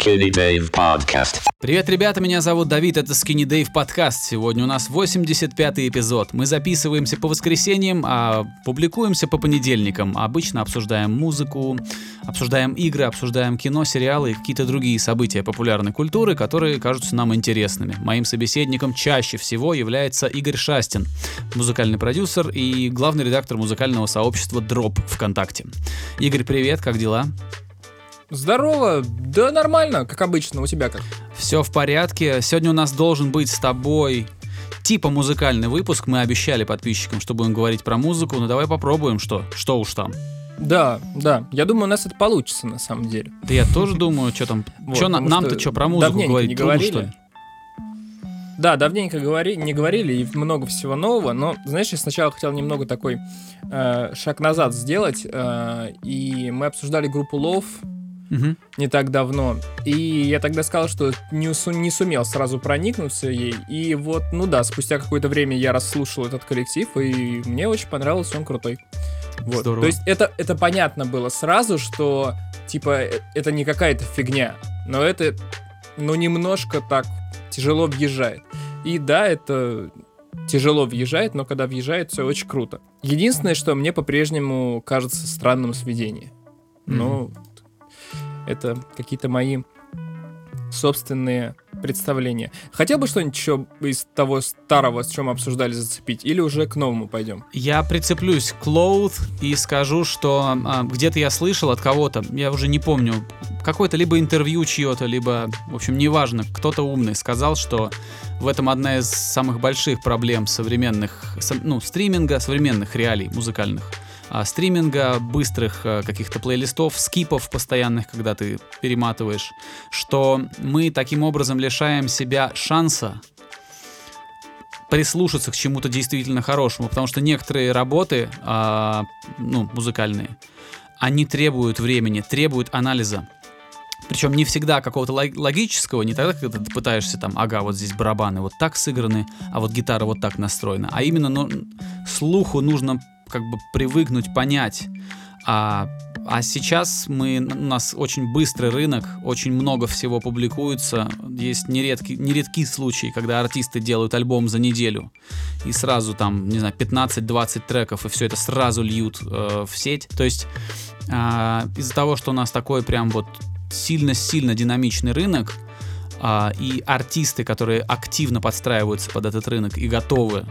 Skinny Dave Podcast. Привет, ребята, меня зовут Давид, это Skinny Dave подкаст. Сегодня у нас 85-й эпизод. Мы записываемся по воскресеньям, а публикуемся по понедельникам. Обычно обсуждаем музыку, обсуждаем игры, обсуждаем кино, сериалы и какие-то другие события популярной культуры, которые кажутся нам интересными. Моим собеседником чаще всего является Игорь Шастин, музыкальный продюсер и главный редактор музыкального сообщества Drop ВКонтакте. Игорь, привет, как дела? Здорово, да нормально, как обычно, у тебя как? Все в порядке. Сегодня у нас должен быть с тобой типа музыкальный выпуск. Мы обещали подписчикам, что будем говорить про музыку. Ну давай попробуем, что, что уж там. Да, да, я думаю, у нас это получится на самом деле. Да я тоже думаю, что там, что нам-то что про музыку говорить, трудно, что ли? Да, давненько говори, не говорили и много всего нового, но, знаешь, я сначала хотел немного такой э, шаг назад сделать, э, и мы обсуждали группу Love Мгм. не так давно, и я тогда сказал, что не, су- не сумел сразу проникнуться ей, и вот, ну да, спустя какое-то время я расслушал этот коллектив, и мне очень понравился, он крутой. Вот. Здорово. То есть это, это понятно было сразу, что типа э, это не какая-то фигня, но это ну немножко так тяжело въезжает. И да, это тяжело въезжает, но когда въезжает, все очень круто. Единственное, что мне по-прежнему кажется странным сведение. Ну, это какие-то мои собственные представления. Хотел бы что-нибудь еще из того старого, с чем обсуждали, зацепить? Или уже к новому пойдем? Я прицеплюсь к Cloud и скажу, что а, где-то я слышал от кого-то, я уже не помню, какое-то либо интервью чье-то, либо, в общем, неважно, кто-то умный сказал, что в этом одна из самых больших проблем современных, со- ну, стриминга, современных реалий музыкальных. А, стриминга, быстрых а, каких-то плейлистов, скипов постоянных, когда ты перематываешь, что мы таким образом лишаем себя шанса прислушаться к чему-то действительно хорошему, потому что некоторые работы, а, ну, музыкальные, они требуют времени, требуют анализа. Причем не всегда какого-то лог- логического, не тогда, когда ты пытаешься там, ага, вот здесь барабаны вот так сыграны, а вот гитара вот так настроена, а именно ну, слуху нужно как бы привыкнуть, понять. А, а сейчас мы, у нас очень быстрый рынок, очень много всего публикуется. Есть нередки, нередки случаи, когда артисты делают альбом за неделю и сразу там, не знаю, 15-20 треков, и все это сразу льют э, в сеть. То есть а, из-за того, что у нас такой прям вот сильно-сильно динамичный рынок, а, и артисты, которые активно подстраиваются под этот рынок и готовы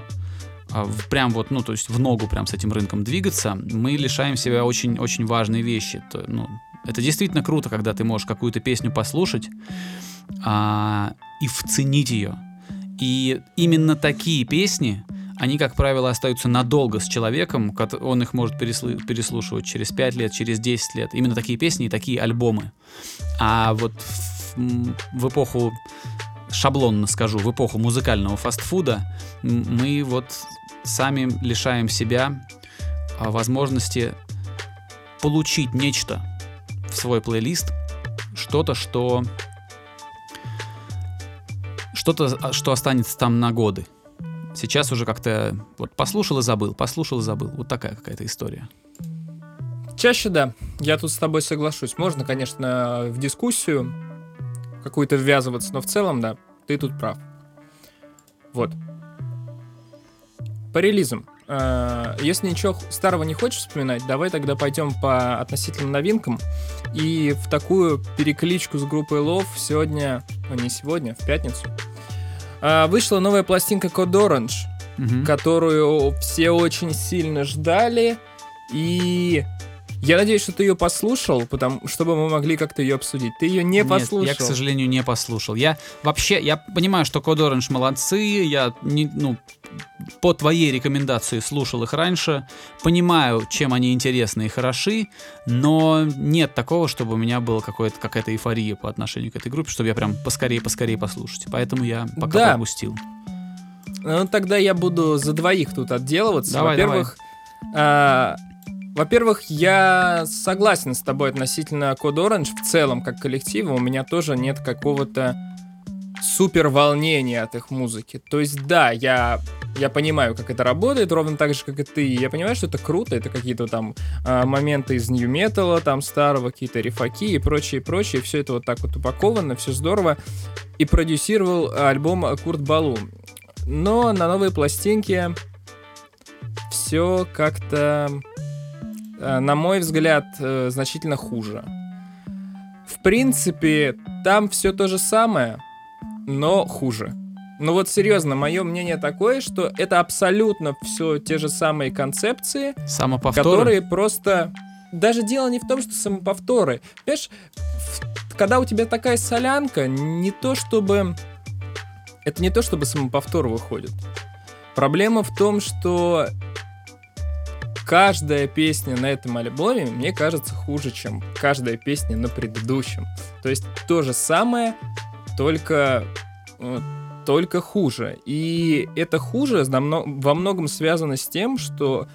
прям вот, ну, то есть в ногу прям с этим рынком двигаться, мы лишаем себя очень-очень важной вещи. То- ну, это действительно круто, когда ты можешь какую-то песню послушать а, и вценить ее. И именно такие песни, они, как правило, остаются надолго с человеком, он их может переслушивать через 5 лет, через 10 лет. Именно такие песни и такие альбомы. А вот в, в эпоху, шаблонно скажу, в эпоху музыкального фастфуда мы вот сами лишаем себя а, возможности получить нечто в свой плейлист, что-то, что что-то, а, что останется там на годы. Сейчас уже как-то вот послушал и забыл, послушал и забыл. Вот такая какая-то история. Чаще да, я тут с тобой соглашусь. Можно, конечно, в дискуссию какую-то ввязываться, но в целом, да, ты тут прав. Вот. По релизам. Э, Если ничего старого не хочешь вспоминать, давай тогда пойдем по относительным новинкам. И в такую перекличку с группой Love сегодня, ну не сегодня, в пятницу, э, вышла новая пластинка Code Orange Мгм. которую все очень сильно ждали. И я надеюсь, что ты ее послушал, потому чтобы мы могли как-то ее обсудить. Ты ее не Нет, послушал. я, к сожалению, не послушал. Я вообще, я понимаю, что Code Orange молодцы, я не, ну, по твоей рекомендации слушал их раньше, понимаю, чем они интересны и хороши, но нет такого, чтобы у меня была какая-то эйфория по отношению к этой группе, чтобы я прям поскорее-поскорее послушать. Поэтому я пока Да. пропустил. Ну, тогда я буду за двоих тут отделываться. Давай, Во-первых, а, во-первых, я согласен с тобой относительно Code Orange в целом, как коллектива. У меня тоже нет какого-то супер волнения от их музыки. То есть, да, я, я понимаю, как это работает, ровно так же, как и ты. Я понимаю, что это круто, это какие-то там а, моменты из нью металла, там старого, какие-то рифаки и прочее, прочее. Все это вот так вот упаковано, все здорово. И продюсировал альбом Курт Балу. Но на новой пластинке все как-то, э, на мой взгляд, э, значительно хуже. В принципе, там все то же самое, но хуже. Ну вот серьезно, мое мнение такое, что это абсолютно все те же самые концепции, Самоповторы. которые просто... Даже дело не в том, что самоповторы. Понимаешь, когда у тебя такая солянка, не то чтобы... Это не то, чтобы самоповтор выходит. Проблема в том, что каждая песня на этом альбоме, мне кажется, хуже, чем каждая песня на предыдущем. То есть то же самое, только, э, только хуже. И это хуже во многом связано с тем, что,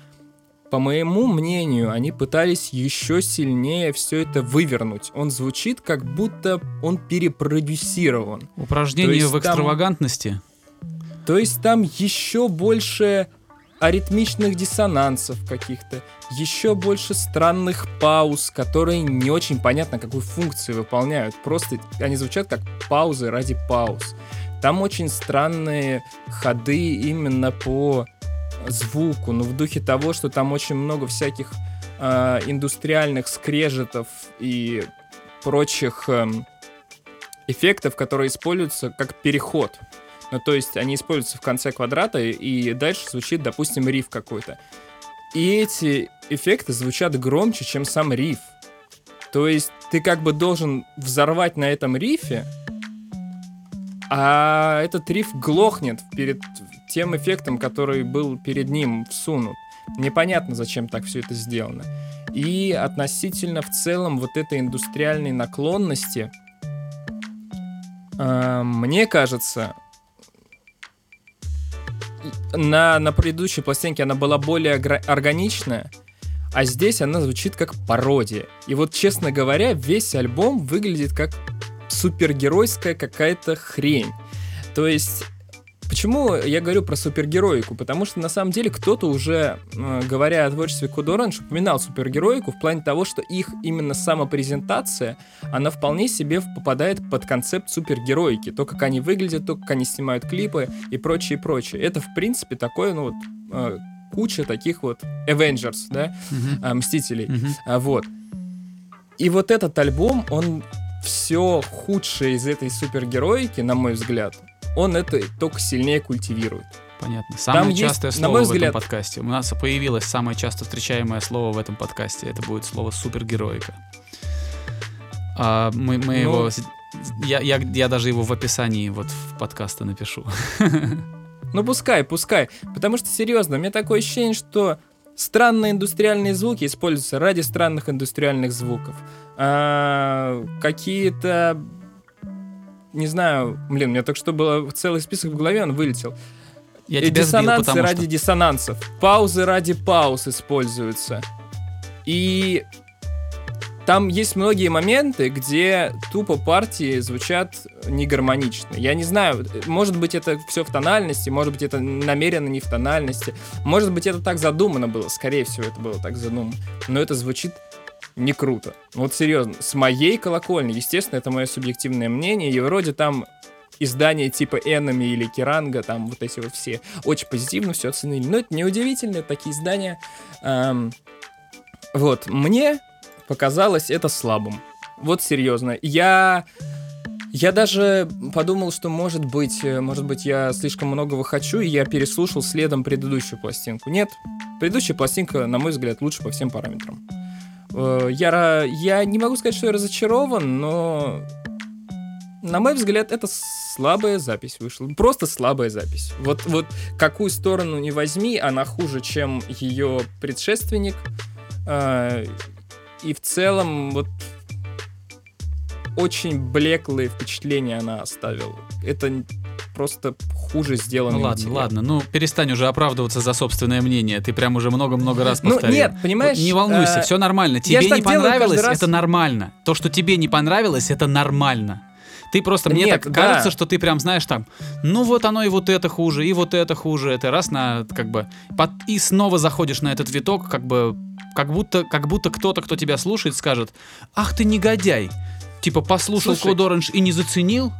по моему мнению, они пытались еще сильнее все это вывернуть. Он звучит, как будто он перепродюсирован. Упражнение в там- экстравагантности. То есть там еще больше аритмичных диссонансов каких-то, еще больше странных пауз, которые не очень понятно, какую функцию выполняют. Просто они звучат как паузы ради пауз. Там очень странные ходы именно по звуку, но в духе того, что там очень много всяких а, индустриальных скрежетов и прочих эм, эффектов, которые используются как переход. Ну, то есть они используются в конце квадрата, и дальше звучит, допустим, риф какой-то. И эти эффекты звучат громче, чем сам риф. То есть ты как бы должен взорвать на этом рифе, а этот риф глохнет перед тем эффектом, который был перед ним всунут. Непонятно, зачем так все это сделано. И относительно в целом вот этой индустриальной наклонности, э, мне кажется, на, на предыдущей пластинке она была более органичная, а здесь она звучит как пародия. И вот, честно говоря, весь альбом выглядит как супергеройская какая-то хрень. То есть, почему я говорю про супергероику? Потому что, на самом деле, кто-то уже, э, говоря о творчестве раньше, упоминал супергероику в плане того, что их именно самопрезентация, она вполне себе попадает под концепт супергероики. То, как они выглядят, то, как они снимают клипы и прочее, прочее. Это, в принципе, такое, ну вот, э, куча таких вот Avengers, да, а, Мстителей. А, вот. И вот этот альбом, он все худшее из этой супергероики, на мой взгляд, он это только сильнее культивирует. Понятно. Самое есть, частое на слово мой в взгляд- этом подкасте. У нас появилось самое часто встречаемое слово в этом подкасте. Это будет слово супергероика. А, мы мы Ну- его... Я, я, я даже его в описании вот в подкаста напишу. Ну пускай, пускай. Потому что, серьезно, у меня такое ощущение, что странные индустриальные звуки используются ради странных индустриальных звуков. А, какие-то... Не знаю, блин, у меня только что был целый список в голове, он вылетел. Я тебя сбил, диссонансы потому ради что... диссонансов. Паузы ради пауз используются. И там есть многие моменты, где тупо партии звучат негармонично. Я не знаю, может быть это все в тональности, может быть это намеренно не в тональности, может быть это так задумано было, скорее всего это было так задумано, но это звучит не круто. Вот серьезно, с моей колокольни, естественно, это мое субъективное мнение, и вроде там издания типа Enemy или Керанга, там вот эти вот все очень позитивно все оценили. Но это неудивительно, такие издания. Эм, вот, мне показалось это слабым. Вот серьезно. Я... Я даже подумал, что может быть, э, может быть, я слишком многого хочу, и я переслушал следом предыдущую пластинку. Нет, предыдущая пластинка, на мой взгляд, лучше по всем параметрам. Э, Я, я не могу сказать, что я разочарован, но на мой взгляд, это слабая запись вышла. Просто слабая запись. Вот, вот какую сторону не возьми, она хуже, чем ее предшественник. А, И в целом, вот очень блеклые впечатления она оставила. Это просто хуже сделанный Ну ладно, материал. ладно, ну перестань уже оправдываться за собственное мнение. Ты прям уже много-много раз Ну повторил. нет, понимаешь? Вот не волнуйся, э, все нормально. Тебе не понравилось, это нормально. То, что тебе не понравилось, это нормально. Ты просто, мне Нет, так да. кажется, что ты прям знаешь там, ну вот оно и вот это хуже, и вот это хуже, это раз на, как бы, под- и снова заходишь на этот виток, как бы, как будто, как будто кто-то, кто тебя слушает, скажет, ах ты негодяй, типа послушал Слушай. Код Orange и не заценил,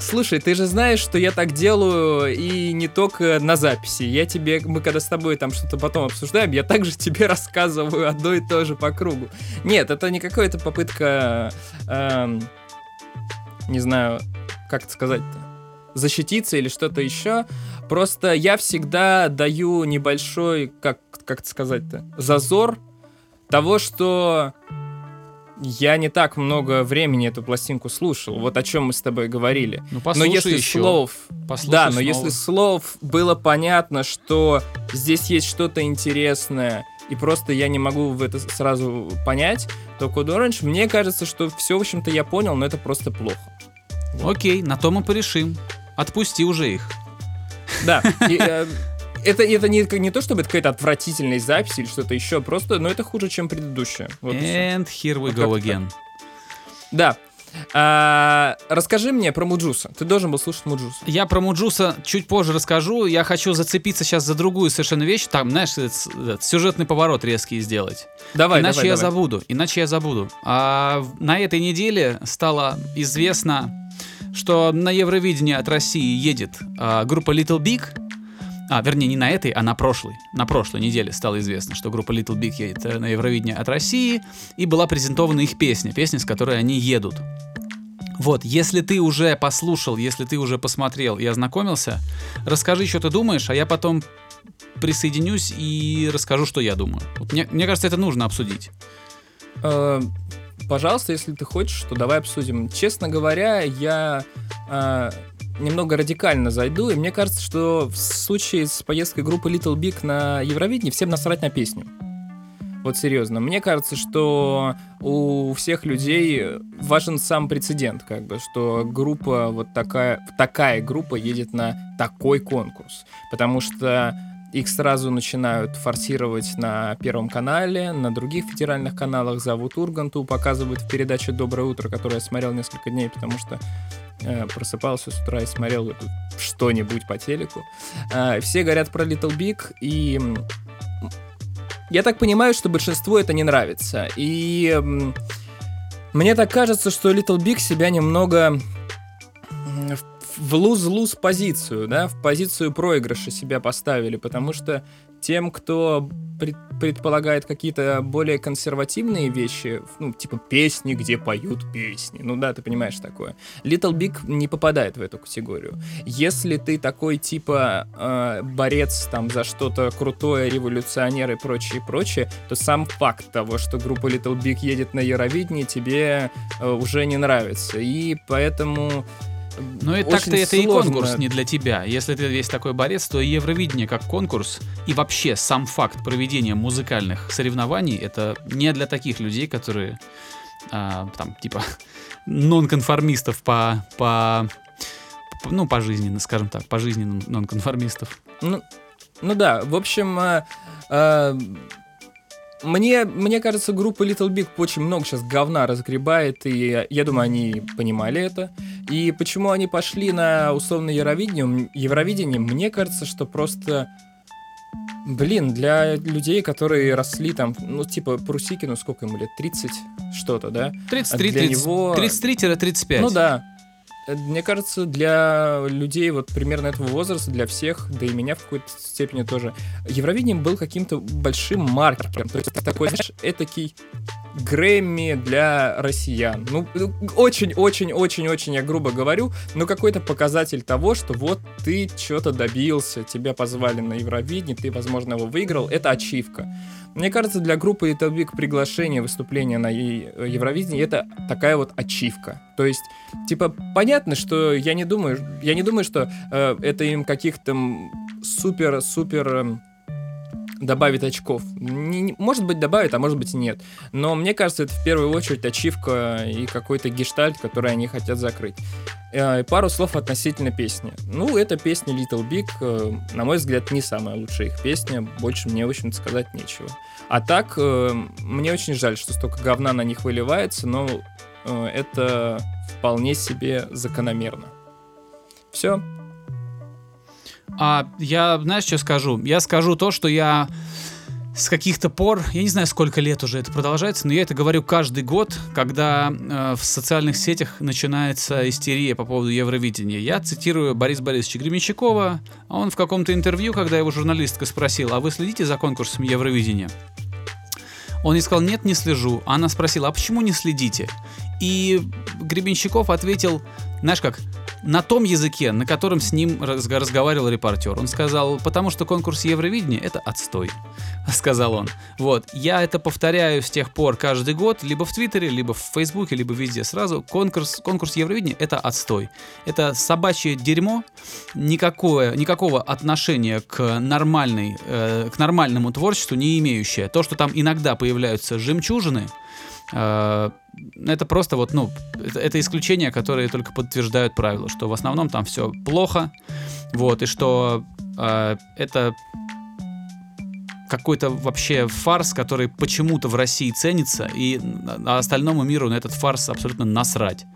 Слушай, ты же знаешь, что я так делаю и не только на записи. Я тебе, мы когда с тобой там что-то потом обсуждаем, я также тебе рассказываю одно и то же по кругу. Нет, это не какая-то попытка, эм, не знаю, как это сказать-то, защититься или что-то еще. Просто я всегда даю небольшой, как, как это сказать-то, зазор того, что я не так много времени эту пластинку слушал. Вот о чем мы с тобой говорили. ну Но если еще, слов, послушай да, но снова. если слов было понятно, что здесь есть что-то интересное, и просто я не могу в это сразу понять, то Code Orange, мне кажется, что все, в общем-то, я понял, но это просто плохо. Окей, на то мы порешим. Отпусти уже их. Да, и, э, это, это не, не то, чтобы это какая-то отвратительная запись или что-то еще, просто, но это хуже, чем предыдущая. Вот. And here we Вот go again. Да. А, расскажи мне про Муджуса. Ты должен был слушать Муджуса. Я про Муджуса чуть позже расскажу. Я хочу зацепиться сейчас за другую совершенно вещь. Там, знаешь, этот сюжетный поворот резкий сделать. Давай, иначе давай, я давай. забуду. Иначе я забуду. А на этой неделе стало известно, что на Евровидение от России едет а, группа Little Big. А, вернее, не на этой, а на прошлой. На прошлой неделе стало известно, что группа Little Big едет э, на Евровидение от России. И была презентована их песня. Песня, с которой они едут. Вот, если ты уже послушал, если ты уже посмотрел и ознакомился, расскажи, что ты думаешь, а я потом присоединюсь и расскажу, что я думаю. Вот мне, мне кажется, это нужно обсудить. Э, пожалуйста, если ты хочешь, то давай обсудим. Честно говоря, я э, немного радикально зайду, и мне кажется, что в случае с поездкой группы Little Big на Евровидение всем насрать на песню. Вот серьезно. Мне кажется, что у всех людей важен сам прецедент, как бы, что группа вот такая, такая группа едет на такой конкурс. Потому что их сразу начинают форсировать на Первом канале, на других федеральных каналах зовут Урганту, показывают в передаче «Доброе утро», которую я смотрел несколько дней, потому что э, просыпался с утра и смотрел что-нибудь по телеку. Э, все говорят про Little Big, и я так понимаю, что большинству это не нравится. И мне так кажется, что Little Big себя немного в- луз-луз позицию, да, в позицию проигрыша себя поставили, потому что тем, кто пред- предполагает какие-то более консервативные вещи, ну, типа песни, где поют песни, ну да, ты понимаешь такое, Little Big не попадает в эту категорию. Если ты такой, типа, э, борец там за что-то крутое, революционер и прочее, прочее, то сам факт того, что группа Little Big едет на Евровидение, тебе э, уже не нравится. И поэтому... Но и так-то это и конкурс не для тебя. Если ты весь такой борец, то и Евровидение как конкурс и вообще сам факт проведения музыкальных соревнований это не для таких людей, которые а, там типа нонконформистов по по по- ну, пожизненно, скажем так, пожизненно нонконформистов. Ну, ну да, в общем, э, э, мне, мне кажется, группа Little Big очень много сейчас говна разгребает, и я думаю, они понимали это. И почему они пошли на условно Евровидение, Евровидение, мне кажется, что просто... Блин, для людей, которые росли там, ну, типа, Прусикину, сколько ему лет, 30 что-то, да? 33, А для 30, него- 33-35. Ну да. Мне кажется, для людей вот примерно этого возраста, для всех, да и меня в какой-то степени тоже, Евровидение был каким-то большим маркером. То есть такой, знаешь, этакий Грэмми для россиян. Ну, очень-очень-очень-очень я грубо говорю, но какой-то показатель того, что вот ты что-то добился, тебя позвали на Евровидение, ты, возможно, его выиграл, это ачивка. Мне кажется, для группы Little Big приглашение выступления на Евровидении это такая вот ачивка. То есть, типа, понятно, что я не думаю, я не думаю, что э, это им каких-то супер-супер добавит очков. Не- может быть, добавит, а может быть нет. Но мне кажется, это в первую очередь ачивка и какой-то гештальт, который они хотят закрыть. Э, и пару слов относительно песни. Ну, эта песня Little Big, э, на мой взгляд, не самая лучшая их песня. Больше мне, в общем-то, сказать нечего. А так, э, мне очень жаль, что столько говна на них выливается, но э, это вполне себе закономерно. Все. А я, знаешь, что скажу? Я скажу то, что я с каких-то пор, я не знаю, сколько лет уже это продолжается, но я это говорю каждый год, когда э, в социальных сетях начинается истерия по поводу Евровидения. Я цитирую Бориса Борисовича Гременщикова, а он в каком-то интервью, когда его журналистка спросила, а вы следите за конкурсом Евровидения? Он ей сказал, нет, не слежу. Она спросила, а почему не следите? И Гребенщиков ответил, знаешь как, на том языке, на котором с ним разго- разговаривал репортер. Он сказал, потому что конкурс Евровидения — это отстой, сказал он. Вот, я это повторяю с тех пор каждый год, либо в Твиттере, либо в Фейсбуке, либо везде сразу. Конкурс, конкурс Евровидения — это отстой. Это собачье дерьмо, никакое, никакого отношения к нормальной, э, к нормальному творчеству не имеющее. То, что там иногда появляются жемчужины, это просто вот, ну, это, это исключения, которые только подтверждают правило, что в основном там все плохо, вот, и что э, это какой-то вообще фарс, который почему-то в России ценится, и а остальному миру на этот фарс абсолютно насрать.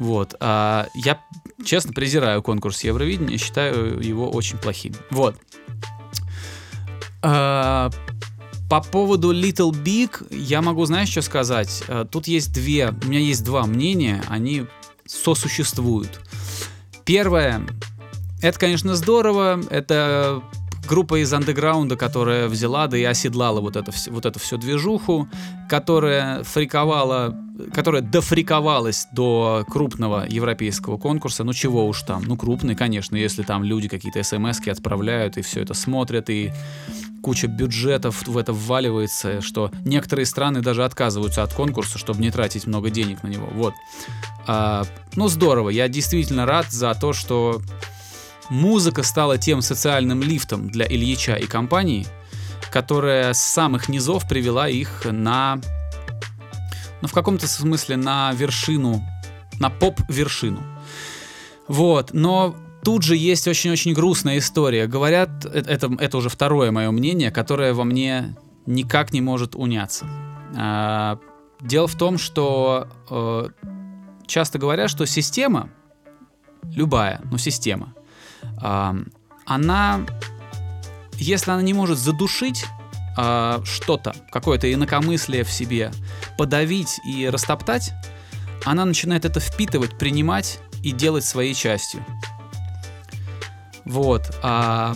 Вот. А я, честно, презираю конкурс Евровидения, считаю его очень плохим. Вот. А, по поводу Little Big я могу, знаешь, что сказать? Э, Тут есть две, у меня есть два мнения, они сосуществуют. Первое, это, конечно, здорово, это группа из андеграунда, которая взяла, да и оседлала вот это, вот эту всю движуху, которая фриковала, которая дофриковалась до крупного европейского конкурса, ну чего уж там, ну крупный, конечно, если там люди какие-то смс отправляют и все это смотрят, и куча бюджетов в это вваливается, что некоторые страны даже отказываются от конкурса, чтобы не тратить много денег на него. Вот. А, ну, здорово. Я действительно рад за то, что музыка стала тем социальным лифтом для Ильича и компании, которая с самых низов привела их на, ну, в каком-то смысле на вершину, на поп-вершину. Вот, но тут же есть очень-очень грустная история. Говорят, э- это, это уже второе мое мнение, которое во мне никак не может уняться. А, дело в том, что э, часто говорят, что система, любая, но система, а, она, если она не может задушить а, что-то, какое-то инакомыслие в себе, подавить и растоптать, она начинает это впитывать, принимать и делать своей частью. Вот. А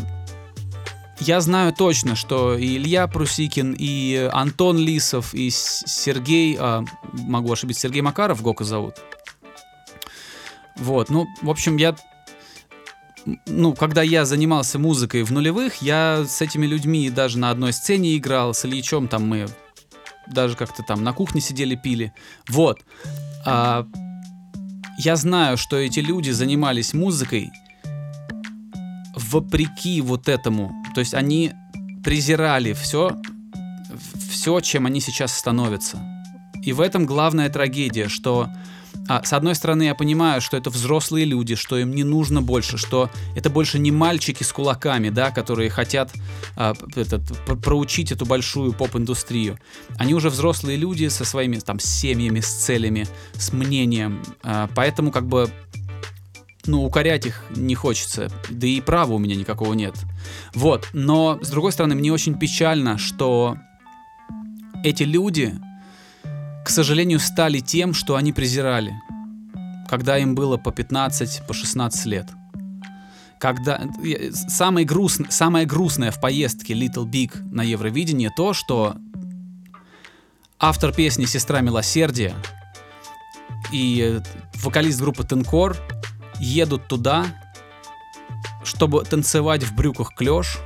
я знаю точно, что и Илья Прусикин, и Антон Лисов, и Сергей, а, могу ошибиться, Сергей Макаров Гока зовут. Вот, ну, в общем, я ну, когда я занимался музыкой в нулевых, я с этими людьми даже на одной сцене играл, с Ильичом там мы даже как-то там на кухне сидели, пили. Вот. А, я знаю, что эти люди занимались музыкой вопреки вот этому. То есть они презирали все, все, чем они сейчас становятся. И в этом главная трагедия, что а, с одной стороны, я понимаю, что это взрослые люди, что им не нужно больше, что это больше не мальчики с кулаками, да, которые хотят а, этот, пр- проучить эту большую поп-индустрию. Они уже взрослые люди со своими там семьями, с целями, с мнением. А, поэтому как бы ну, укорять их не хочется, да и права у меня никакого нет. Вот, но, с другой стороны, мне очень печально, что эти люди, к сожалению, стали тем, что они презирали, когда им было по 15, по 16 лет. Когда самое, грустное, самое грустное в поездке Little Big на Евровидение то, что автор песни «Сестра милосердия» и э, вокалист группы Тенкор едут туда, чтобы танцевать в брюках клеш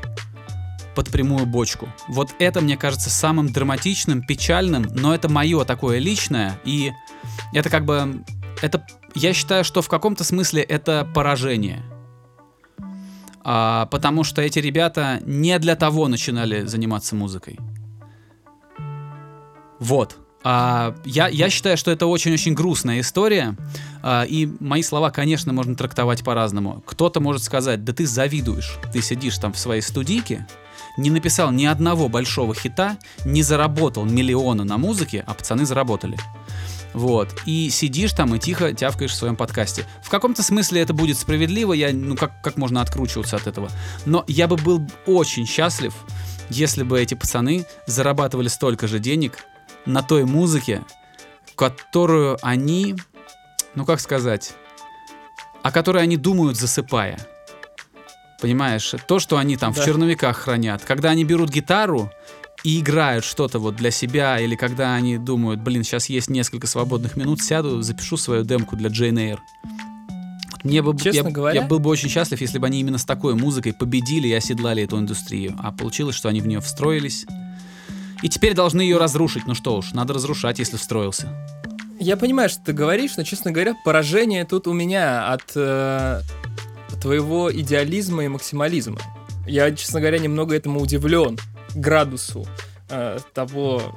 под прямую бочку. Вот это, мне кажется, самым драматичным, печальным, но это мое такое личное, и это как бы... Это, я считаю, что в каком-то смысле это поражение. А, потому что эти ребята не для того начинали заниматься музыкой. Вот. А, я, я считаю, что это очень-очень грустная история, а, и мои слова, конечно, можно трактовать по-разному. Кто-то может сказать, да ты завидуешь, ты сидишь там в своей студийке, не написал ни одного большого хита, не заработал миллиона на музыке, а пацаны заработали. Вот. И сидишь там и тихо тявкаешь в своем подкасте. В каком-то смысле это будет справедливо, я, ну как, как можно откручиваться от этого. Но я бы был очень счастлив, если бы эти пацаны зарабатывали столько же денег на той музыке, которую они, ну как сказать, о которой они думают, засыпая. Понимаешь, то, что они там Да. в черновиках хранят. Когда они берут гитару и играют что-то вот для себя, или когда они думают, блин, сейчас есть несколько свободных минут, сяду, запишу свою демку для Джейн Эйр. Мне бы, Честно я, говоря- я был бы очень счастлив, если бы они именно с такой музыкой победили и оседлали эту индустрию. А получилось, что они в нее встроились. И теперь должны ее разрушить. Ну что уж, надо разрушать, если встроился. Я понимаю, что ты говоришь, но, честно говоря, поражение тут у меня от э, твоего идеализма и максимализма. Я, честно говоря, немного этому удивлен градусу э, того,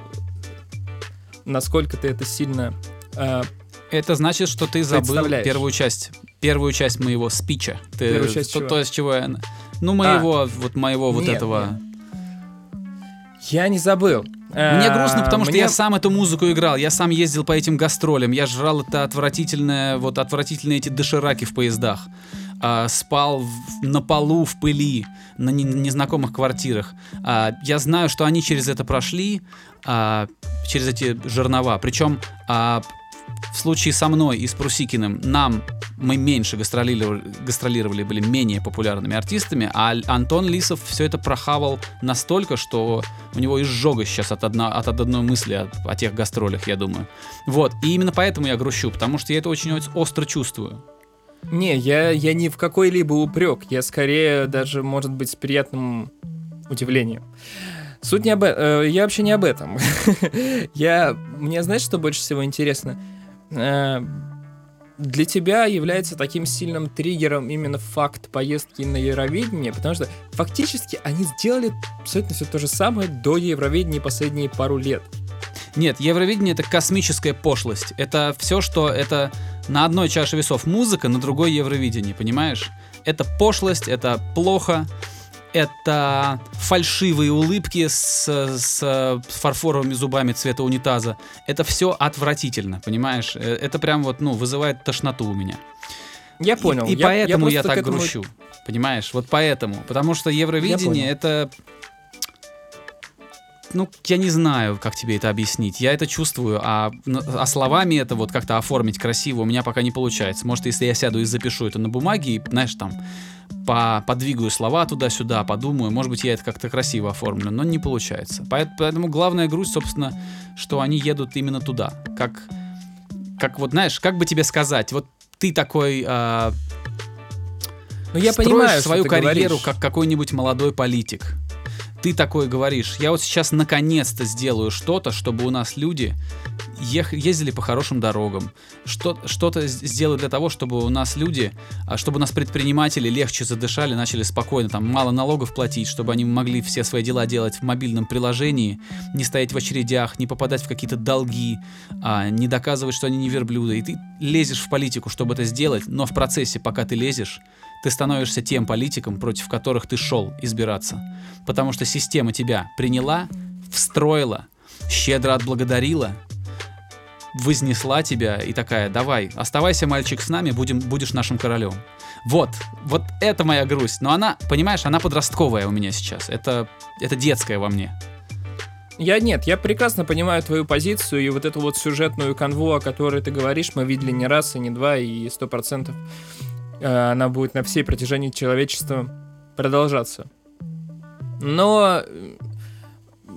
насколько ты это сильно... э, Это значит, что ты забыл первую часть, первую часть моего спича. Ты, Первую часть то, чего? то, с чего я... Ну, моего, вот моего вот Нет, этого... я не забыл. Мне Э, грустно, потому что мне- я сам эту музыку играл, я сам ездил по этим гастролям, я жрал это отвратительное, вот отвратительные эти дошираки в поездах, а, спал в- на полу в пыли, на не- незнакомых квартирах. А, я знаю, что они через это прошли, а, через эти жернова. Причем а, в случае со мной и с Прусикиным нам мы меньше гастролировали, гастролировали, были менее популярными артистами, а Антон Лисов все это прохавал настолько, что у него изжога сейчас от, одна, от одной мысли о, о тех гастролях, я думаю. Вот, и именно поэтому я грущу, потому что я это очень ос- остро чувствую. Не, я, я не в какой-либо упрек. Я скорее даже, может быть, с приятным удивлением. Суть не об этом. Я вообще не об этом. я... Мне знаешь, что больше всего интересно? Э, Для тебя является таким сильным триггером именно факт поездки на Евровидение, потому что фактически они сделали абсолютно все то же самое до Евровидения последние пару лет. Нет, Евровидение это космическая пошлость. Это все, что это на одной чаше весов музыка, на другой Евровидение, понимаешь? Это пошлость, это плохо, это фальшивые улыбки с, с фарфоровыми зубами цвета унитаза. Это все отвратительно, понимаешь? Э, Это прям вот, ну, вызывает тошноту у меня. Я понял. И, и поэтому я, просто так этому- грущу. Понимаешь? Вот поэтому. Потому что Евровидение это. Ну, я не знаю, как тебе это объяснить. Я это чувствую, а, н- а словами это вот как-то оформить красиво у меня пока не получается. Может, если я сяду и запишу это на бумаге, и, знаешь, там, по, подвигаю слова туда-сюда, подумаю, может быть, я это как-то красиво оформлю, но не получается. Поэт- Поэтому главная грусть, собственно, что они едут именно туда. Как, как вот, знаешь, как бы тебе сказать, вот ты такой а, Ну, я понимаю, свою карьеру говоришь. как какой-нибудь молодой политик. Ты такой говоришь, я вот сейчас наконец-то сделаю что-то, чтобы у нас люди ех- ездили по хорошим дорогам. Что- что-то сделаю для того, чтобы у нас люди, а, чтобы у нас предприниматели легче задышали, начали спокойно, там, мало налогов платить, чтобы они могли все свои дела делать в мобильном приложении, не стоять в очередях, не попадать в какие-то долги, а, не доказывать, что они не верблюды. И ты лезешь в политику, чтобы это сделать, но в процессе, пока ты лезешь, ты становишься тем политиком, против которых ты шел избираться. Потому что система тебя приняла, встроила, щедро отблагодарила, вознесла тебя и такая, давай, оставайся, мальчик, с нами, будем, будешь нашим королем. Вот, вот это моя грусть. Но она, понимаешь, она подростковая у меня сейчас. Это, это детская во мне. Я нет, я прекрасно понимаю твою позицию и вот эту вот сюжетную канву, о которой ты говоришь, мы видели не раз и не два, и сто процентов она будет на всей протяжении человечества продолжаться. Но э,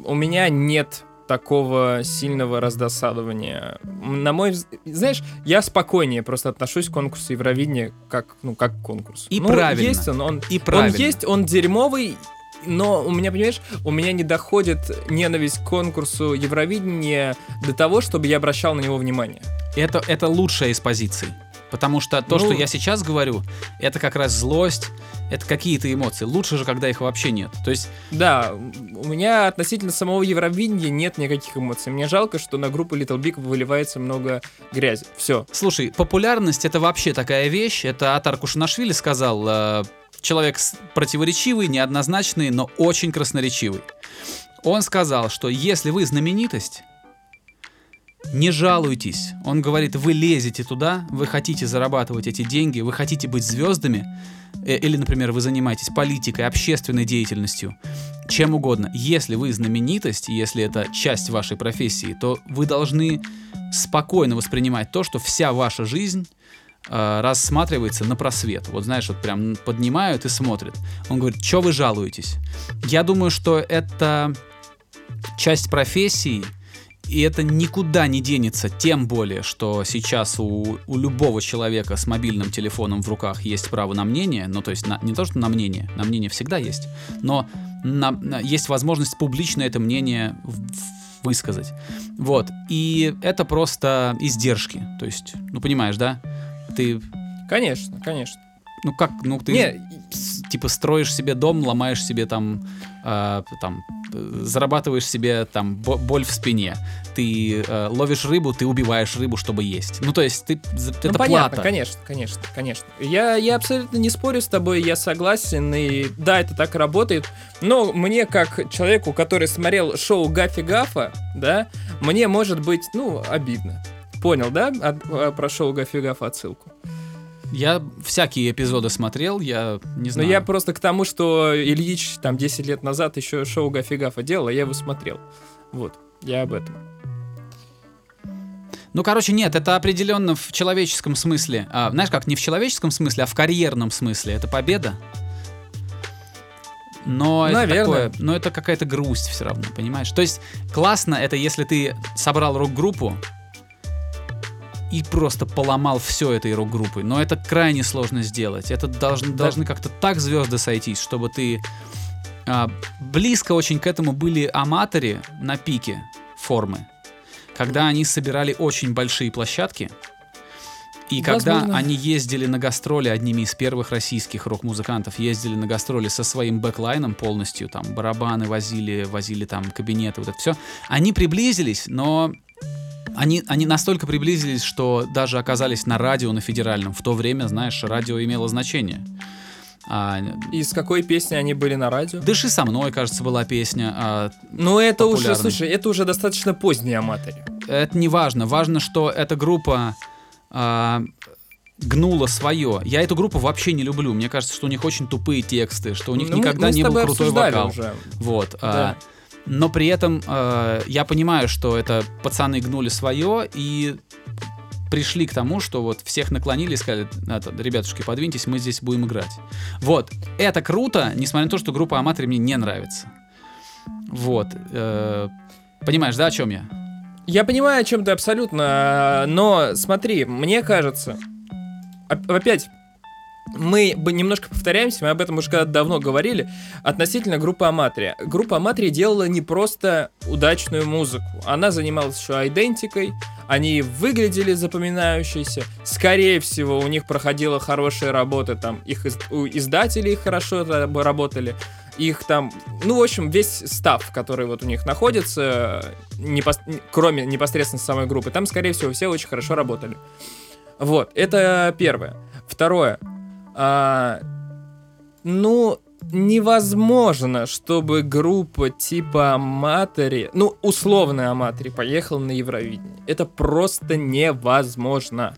у меня нет такого сильного раздосадования. На мой вз- знаешь, я спокойнее просто отношусь к конкурсу Евровидения как, ну, как к конкурсу. И Ну, правильно. Есть он, он, И правильно. он есть, он дерьмовый, но у меня, понимаешь, у меня не доходит ненависть к конкурсу Евровидения до того, чтобы я обращал на него внимание. Это, это лучшая из позиций. Потому что то, Ну- что я сейчас говорю, это как раз злость, это какие-то эмоции. Лучше же, когда их вообще нет. То есть, Да, у меня относительно самого Евровидения нет никаких эмоций. Мне жалко, что на группу Little Big выливается много грязи. Все. слушай, популярность это вообще такая вещь. Это Атар Кушанашвили сказал, э, человек противоречивый, неоднозначный, но очень красноречивый. Он сказал, что если вы знаменитость, не жалуйтесь. Он говорит, вы лезете туда, вы хотите зарабатывать эти деньги, вы хотите быть звездами, э, или, например, вы занимаетесь политикой, общественной деятельностью, чем угодно. Если вы знаменитость, если это часть вашей профессии, то вы должны спокойно воспринимать то, что вся ваша жизнь э, рассматривается на просвет. Вот знаешь, вот прям поднимают и смотрят. Он говорит, что вы жалуетесь? Я думаю, что это часть профессии, и это никуда не денется, тем более, что сейчас у, у любого человека с мобильным телефоном в руках есть право на мнение, ну то есть на, не то, что на мнение, на мнение всегда есть, но на, на, есть возможность публично это мнение высказать. Вот, и это просто издержки, то есть, ну понимаешь, да? Ты... Конечно, конечно. Ну как, ну ты Не, типа строишь себе дом, ломаешь себе там, э, там э, зарабатываешь себе там бо- боль в спине, ты э, ловишь рыбу, ты убиваешь рыбу, чтобы есть. Ну то есть ты Ну, это понятно, плата. конечно, конечно, конечно. Я, я абсолютно не спорю с тобой, я согласен, и да, это так работает. Но мне, как человеку, который смотрел шоу Гаффи Гафа, да, мне может быть, ну, обидно. Понял, да, от- а, про шоу Гаффи Гафа отсылку? Я всякие эпизоды смотрел, я не Но знаю. Ну, я просто к тому, что Ильич там 10 лет назад еще шоу Гаффи Гафа делал, а я его смотрел. Вот, я об этом. Ну, короче, нет, это определенно в человеческом смысле. А, знаешь как, не в человеческом смысле, а в карьерном смысле. Это победа. Но это, Наверное. такое, но это какая-то грусть все равно, понимаешь? То есть классно это, если ты собрал рок-группу и просто поломал все этой рок-группой. Но это крайне сложно сделать. Это должны, Да. должны как-то так звезды сойтись, чтобы ты... а, близко очень к этому были аматоры на пике формы когда они собирали очень большие площадки, и когда Возможно. они ездили на гастроли, одними из первых российских рок-музыкантов ездили на гастроли со своим бэклайном полностью, там барабаны возили, возили там кабинеты, вот это все, они приблизились, но они, они настолько приблизились, что даже оказались на радио на федеральном. В то время, знаешь, радио имело значение. А, И с какой песни они были на радио? «Дыши со мной», кажется, была песня. а, Ну, это уже, популярный. слушай, это уже достаточно поздние аматоры. это не важно. Важно, что эта группа а, гнула свое. Я эту группу вообще не люблю. Мне кажется, что у них очень тупые тексты, что у них Ну, мы- никогда мы с не был крутой вокал. уже. Вот. а, Да. Но при этом а, я понимаю, что это пацаны гнули свое и пришли к тому, что вот всех наклонили и сказали, «Это, ребятушки, подвиньтесь, мы здесь будем играть. Вот. Это круто, несмотря на то, что группа Аматори мне не нравится. Вот. э, понимаешь, да, о чем я? Я понимаю, о чем ты абсолютно, но смотри, мне кажется, оп- опять, мы немножко повторяемся, мы об этом уже когда давно говорили, относительно группы Аматрия. Группа Аматрия делала не просто удачную музыку, она занималась еще идентикой, они выглядели запоминающиеся, скорее всего, у них проходила хорошая работа, там, их из- у издателей хорошо раб- работали, их там, ну, в общем, весь став, который вот у них находится, непос- кроме непосредственно самой группы, там, скорее всего, все очень хорошо работали. Вот, это первое. Второе. А, ну, невозможно, чтобы группа типа Аматори, ну, условная Аматори, поехала на Евровидение. Это просто невозможно.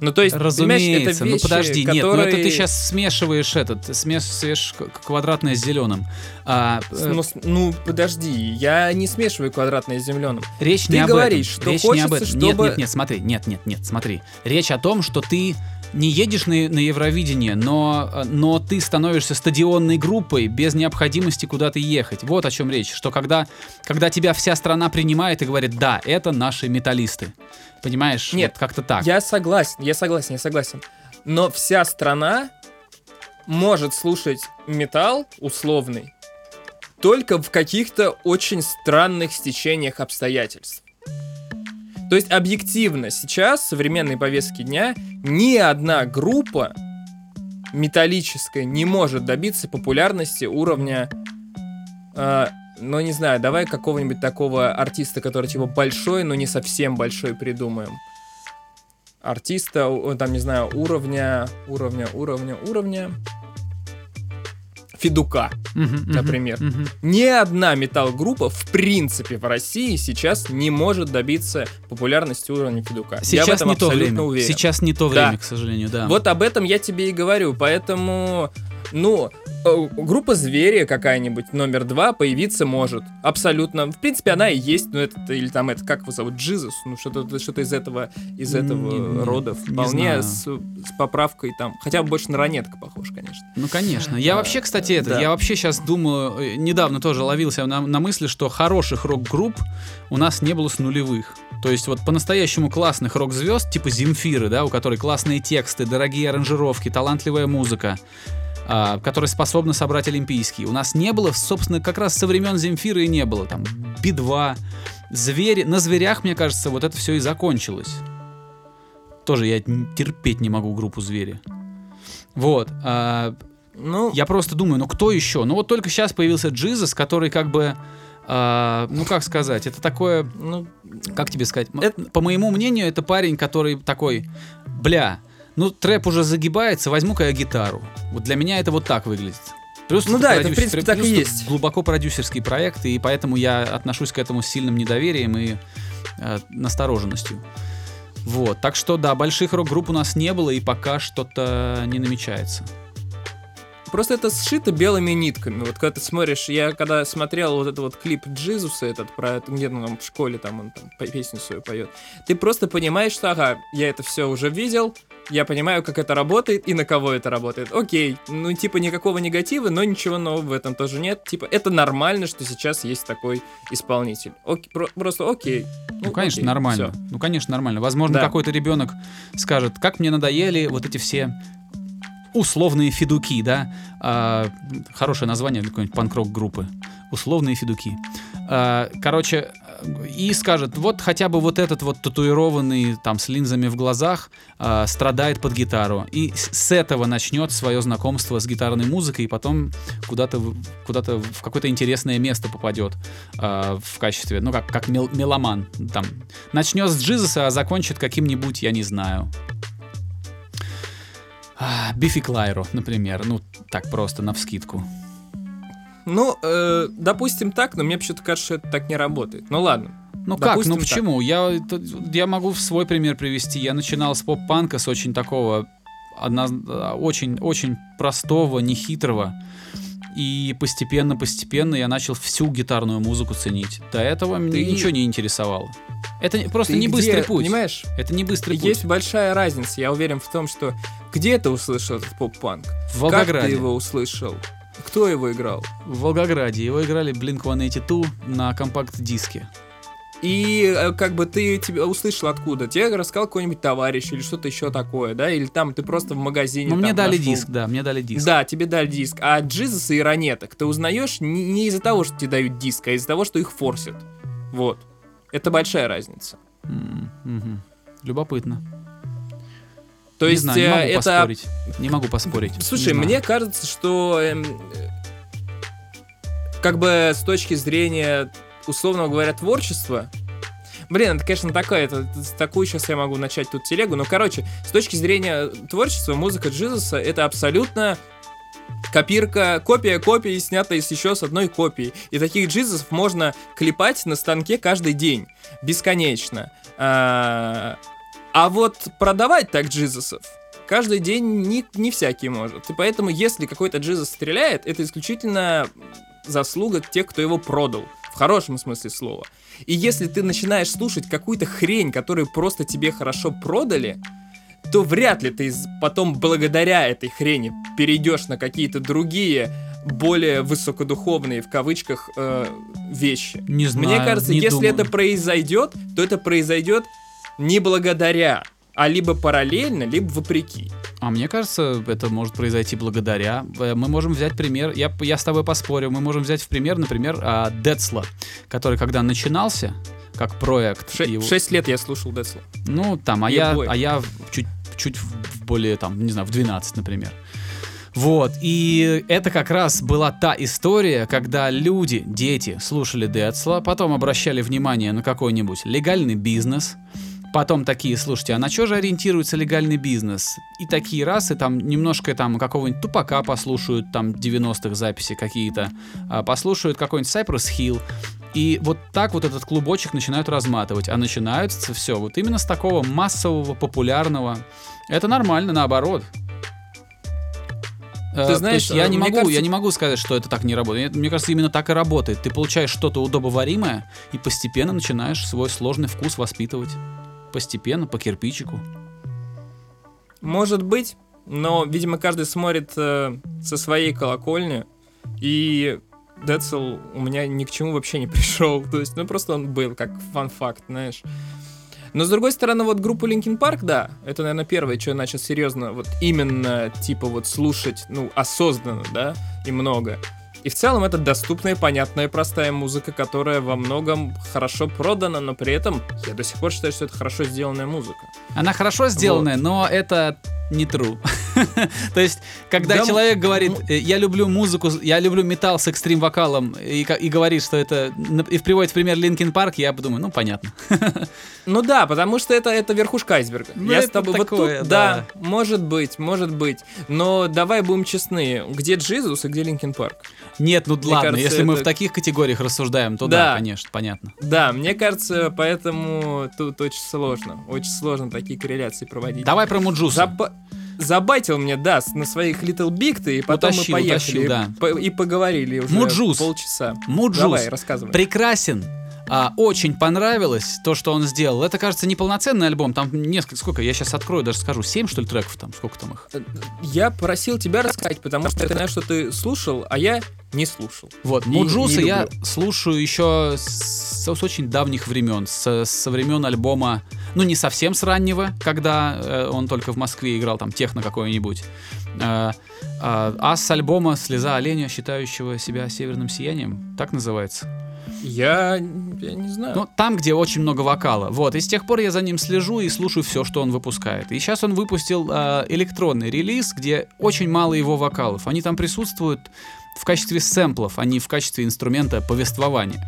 Ну, то есть, Разумеется, это ну вещи, подожди, нет, ну это ты которые- сейчас смешиваешь этот, смешиваешь квадратное с зеленым. А, э, Ну, с- ну, подожди, я не смешиваю квадратное с земленым. речь ты не об говоришь, этом. что речь не об хочется, этом. Нет, чтобы- нет, нет, смотри, нет, нет, нет, смотри. Речь о том, что ты не едешь на, на Евровидение, но, но ты становишься стадионной группой без необходимости куда-то ехать. Вот о чем речь. Что когда, когда тебя вся страна принимает и говорит, да, это наши металлисты. Понимаешь? Нет, Вот как-то так. Я согласен, я согласен, я согласен. Но вся страна может слушать металл условный только в каких-то очень странных стечениях обстоятельств. То есть объективно сейчас, в современной повестке дня, ни одна группа металлическая не может добиться популярности уровня э, ну, не знаю, давай какого-нибудь такого артиста, который типа большой, но не совсем большой придумаем. Артиста, там, не знаю, уровня, уровня, уровня, уровня. Федука. Мгм, например. мгм. Ни одна метал-группа, в принципе, в России сейчас не может добиться популярности уровня Федука. я в Сейчас этом не то абсолютно время. уверен. Сейчас не то Да. время, к сожалению, да. Вот об этом я тебе и говорю, поэтому, ну, э, группа «Звери» какая-нибудь, номер два, появиться может. Абсолютно. В принципе, она и есть, ну, это, или там, это, как его зовут, Джизус, ну, что-то что из этого, из этого Не- не- рода. не Вполне с, с поправкой там, хотя бы больше на ранетка похож, конечно. Ну, конечно. Я А, вообще, кстати, это, да. я вообще сейчас думаю, э, недавно тоже ловился на, на мысли, что хороших рок-групп у нас не было с нулевых. То есть вот по-настоящему классных рок-звезд, типа Земфиры, да, у которой классные тексты, дорогие аранжировки, талантливая музыка, а, которая способна собрать олимпийские. У нас не было, собственно, как раз со времен Земфиры и не было. Там Би-2, Звери. На Зверях, мне кажется, вот это все и закончилось. Тоже я терпеть не могу группу Звери. Вот. а, Ну, я просто думаю, ну кто еще? Ну вот только сейчас появился Джизус, который как бы, а, ну как сказать, это такое, ну, как тебе сказать, Это- по моему мнению, это парень, который такой, бля, ну трэп уже загибается, возьму-ка я гитару. Вот для меня это вот так выглядит. Плюс Ну да, это, в принципе, так и есть. Глубоко продюсерский проект, и поэтому я отношусь к этому с сильным недоверием и э, настороженностью. Вот, так что да, больших рок-групп у нас не было, и пока что-то не намечается. Просто это сшито белыми нитками. Вот когда ты смотришь, я когда смотрел вот этот вот клип Джизуса, этот про где он там в школе, там он там песню свою поет, ты просто понимаешь, что ага, я это все уже видел, я понимаю, как это работает и на кого это работает. Окей, ну типа никакого негатива, но ничего нового в этом тоже нет. Типа это нормально, что сейчас есть такой исполнитель. Окей, про- просто окей. Ну, конечно, окей, нормально. всё. Ну, конечно, нормально. Возможно, Да. какой-то ребенок скажет, как мне надоели вот эти все условные федуки, да? А, хорошее название для какой-нибудь панк-рок группы. Условные федуки. А, короче, и скажет, вот хотя бы вот этот вот татуированный там с линзами в глазах а, страдает под гитару. И с этого начнет свое знакомство с гитарной музыкой, и потом куда-то куда-то в какое-то интересное место попадет а, в качестве, ну как, как мел- меломан. Там начнет с Джизуса, а закончит каким-нибудь, я не знаю. А, Бифи Клайро, например. Ну, так просто, навскидку. Ну, э, допустим так, но мне почему-то кажется, что это так не работает. Ну ладно. Ну как, ну так. почему? Я, я могу свой пример привести. Я начинал с поп-панка, с очень такого, одно- очень, очень простого, нехитрого. И постепенно-постепенно я начал всю гитарную музыку ценить. До этого меня Ты- ничего не интересовало. Это просто Ты не где, быстрый путь. Понимаешь? Это не быстрый Есть путь. большая разница, я уверен в том, что где ты услышал этот поп-панк? В Как ты Волгограде. его услышал? Кто его играл? В Волгограде. Его играли Blink-182 на компакт-диске. И э, как бы ты тебя услышал откуда? Тебе рассказал какой-нибудь товарищ или что-то еще такое, да? Или там ты просто в магазине Ну, мне дали нашел. диск, да, мне дали диск. Да, тебе дали диск. А Джизуса и Ранеток ты узнаешь не, не из-за того, что тебе дают диск, а из-за того, что их форсят. Вот. Это большая разница. Мгм. Любопытно. То не есть знаю, не э, могу это поспорить. Не могу поспорить. Слушай, Не знаю. мне кажется, что эм, как бы с точки зрения, условно говоря, творчества, Блин, это, конечно, такая, это, такую сейчас я могу начать тут телегу, но, короче, с точки зрения творчества, музыка Джизуса — это абсолютно копирка, копия копии, снятая с еще с одной копией. И таких Джизусов можно клепать на станке каждый день, бесконечно. А, а вот продавать так Джизусов каждый день не, не всякий может. И поэтому, если какой-то Джизус стреляет, это исключительно заслуга тех, кто его продал. В хорошем смысле слова. И если ты начинаешь слушать какую-то хрень, которую просто тебе хорошо продали, то вряд ли ты потом благодаря этой хрени перейдешь на какие-то другие, более высокодуховные, в кавычках, э, вещи. Не знаю. Мне кажется, не если думаю. это произойдет, то это произойдет не благодаря, а либо параллельно, либо вопреки. А мне кажется, это может произойти благодаря. Э, Мы можем взять пример, я, я с тобой поспорю, мы можем взять в пример, например, а, Децла, который когда начинался, как проект, В ше- его- в 6 лет я слушал Децла. ну там, а я, Boy. а я чуть, чуть более, там, не знаю, в 12, например. Вот, и это как раз была та история, когда люди, дети, слушали Децла, потом обращали внимание на какой-нибудь легальный бизнес, Потом такие, слушайте, а на что же ориентируется легальный бизнес? И такие раз, и там немножко там какого-нибудь тупака послушают, там 90-х записи какие-то, а, послушают какой-нибудь Cypress Hill, и вот так вот этот клубочек начинают разматывать. А начинается все вот именно с такого массового, популярного. Это нормально, наоборот. Ты то знаешь, есть я не могу, кажется- я не могу сказать, что это так не работает. Мне кажется, именно так и работает. Ты получаешь что-то удобоваримое и постепенно начинаешь свой сложный вкус воспитывать. Постепенно, по кирпичику. Может быть, но, видимо, каждый смотрит э, со своей колокольни, и Децл у меня ни к чему вообще не пришел. То есть, ну просто он был, как фан-факт, знаешь. Но с другой стороны, вот группу Linkin Park, да, это, наверное, первое, что я начал серьезно, вот именно, типа, вот слушать, ну, осознанно, да, и много. И в целом это доступная, понятная, простая музыка, которая во многом хорошо продана, но при этом я до сих пор считаю, что это хорошо сделанная музыка. Она хорошо сделанная, но это не true. То есть, когда Да, человек говорит, м- э, я люблю музыку, я люблю металл с экстрим вокалом, и, говорит, что это, и приводит в пример Linkin Park, я подумаю, ну понятно. Ну да, потому что это, это верхушка айсберга. Ну, Я с это тобой вот такое, тут, да. да. может быть, может быть. Но давай будем честны, где Джизус и где Linkin Park? Нет, ну Мне ладно, кажется, если мы это- в таких категориях рассуждаем, то да, Да. конечно, понятно. Да, мне кажется, поэтому тут очень сложно. Очень сложно такие корреляции проводить. Давай про Муджуса. Заба- Забайтил мне, да, на своих Little Big ты, и потом Утащил, мы поехали. утащил, да. по- и поговорили уже Муджус. полчаса. Муджус. Давай, рассказывай. прекрасен. А, очень понравилось то, что он сделал. Это, кажется, не полноценный альбом. Там несколько, сколько, я сейчас открою, даже скажу, 7, что ли, треков там, сколько там их? Я просил тебя рассказать, потому что я знаю, что ты слушал, а я не слушал. Вот, И Муджуса я слушаю еще с, с очень давних времен, с, со времен альбома, ну не совсем с раннего, когда э, он только в Москве играл там техно какой-нибудь, э, а, а с альбома «Слеза оленя, считающего себя северным сиянием», так называется. Я, я не знаю. Ну, там, где очень много вокала. Вот, и с тех пор я за ним слежу и слушаю все, что он выпускает. И сейчас он выпустил э, электронный релиз, где очень мало его вокалов. Они там присутствуют в качестве сэмплов, а не в качестве инструмента повествования.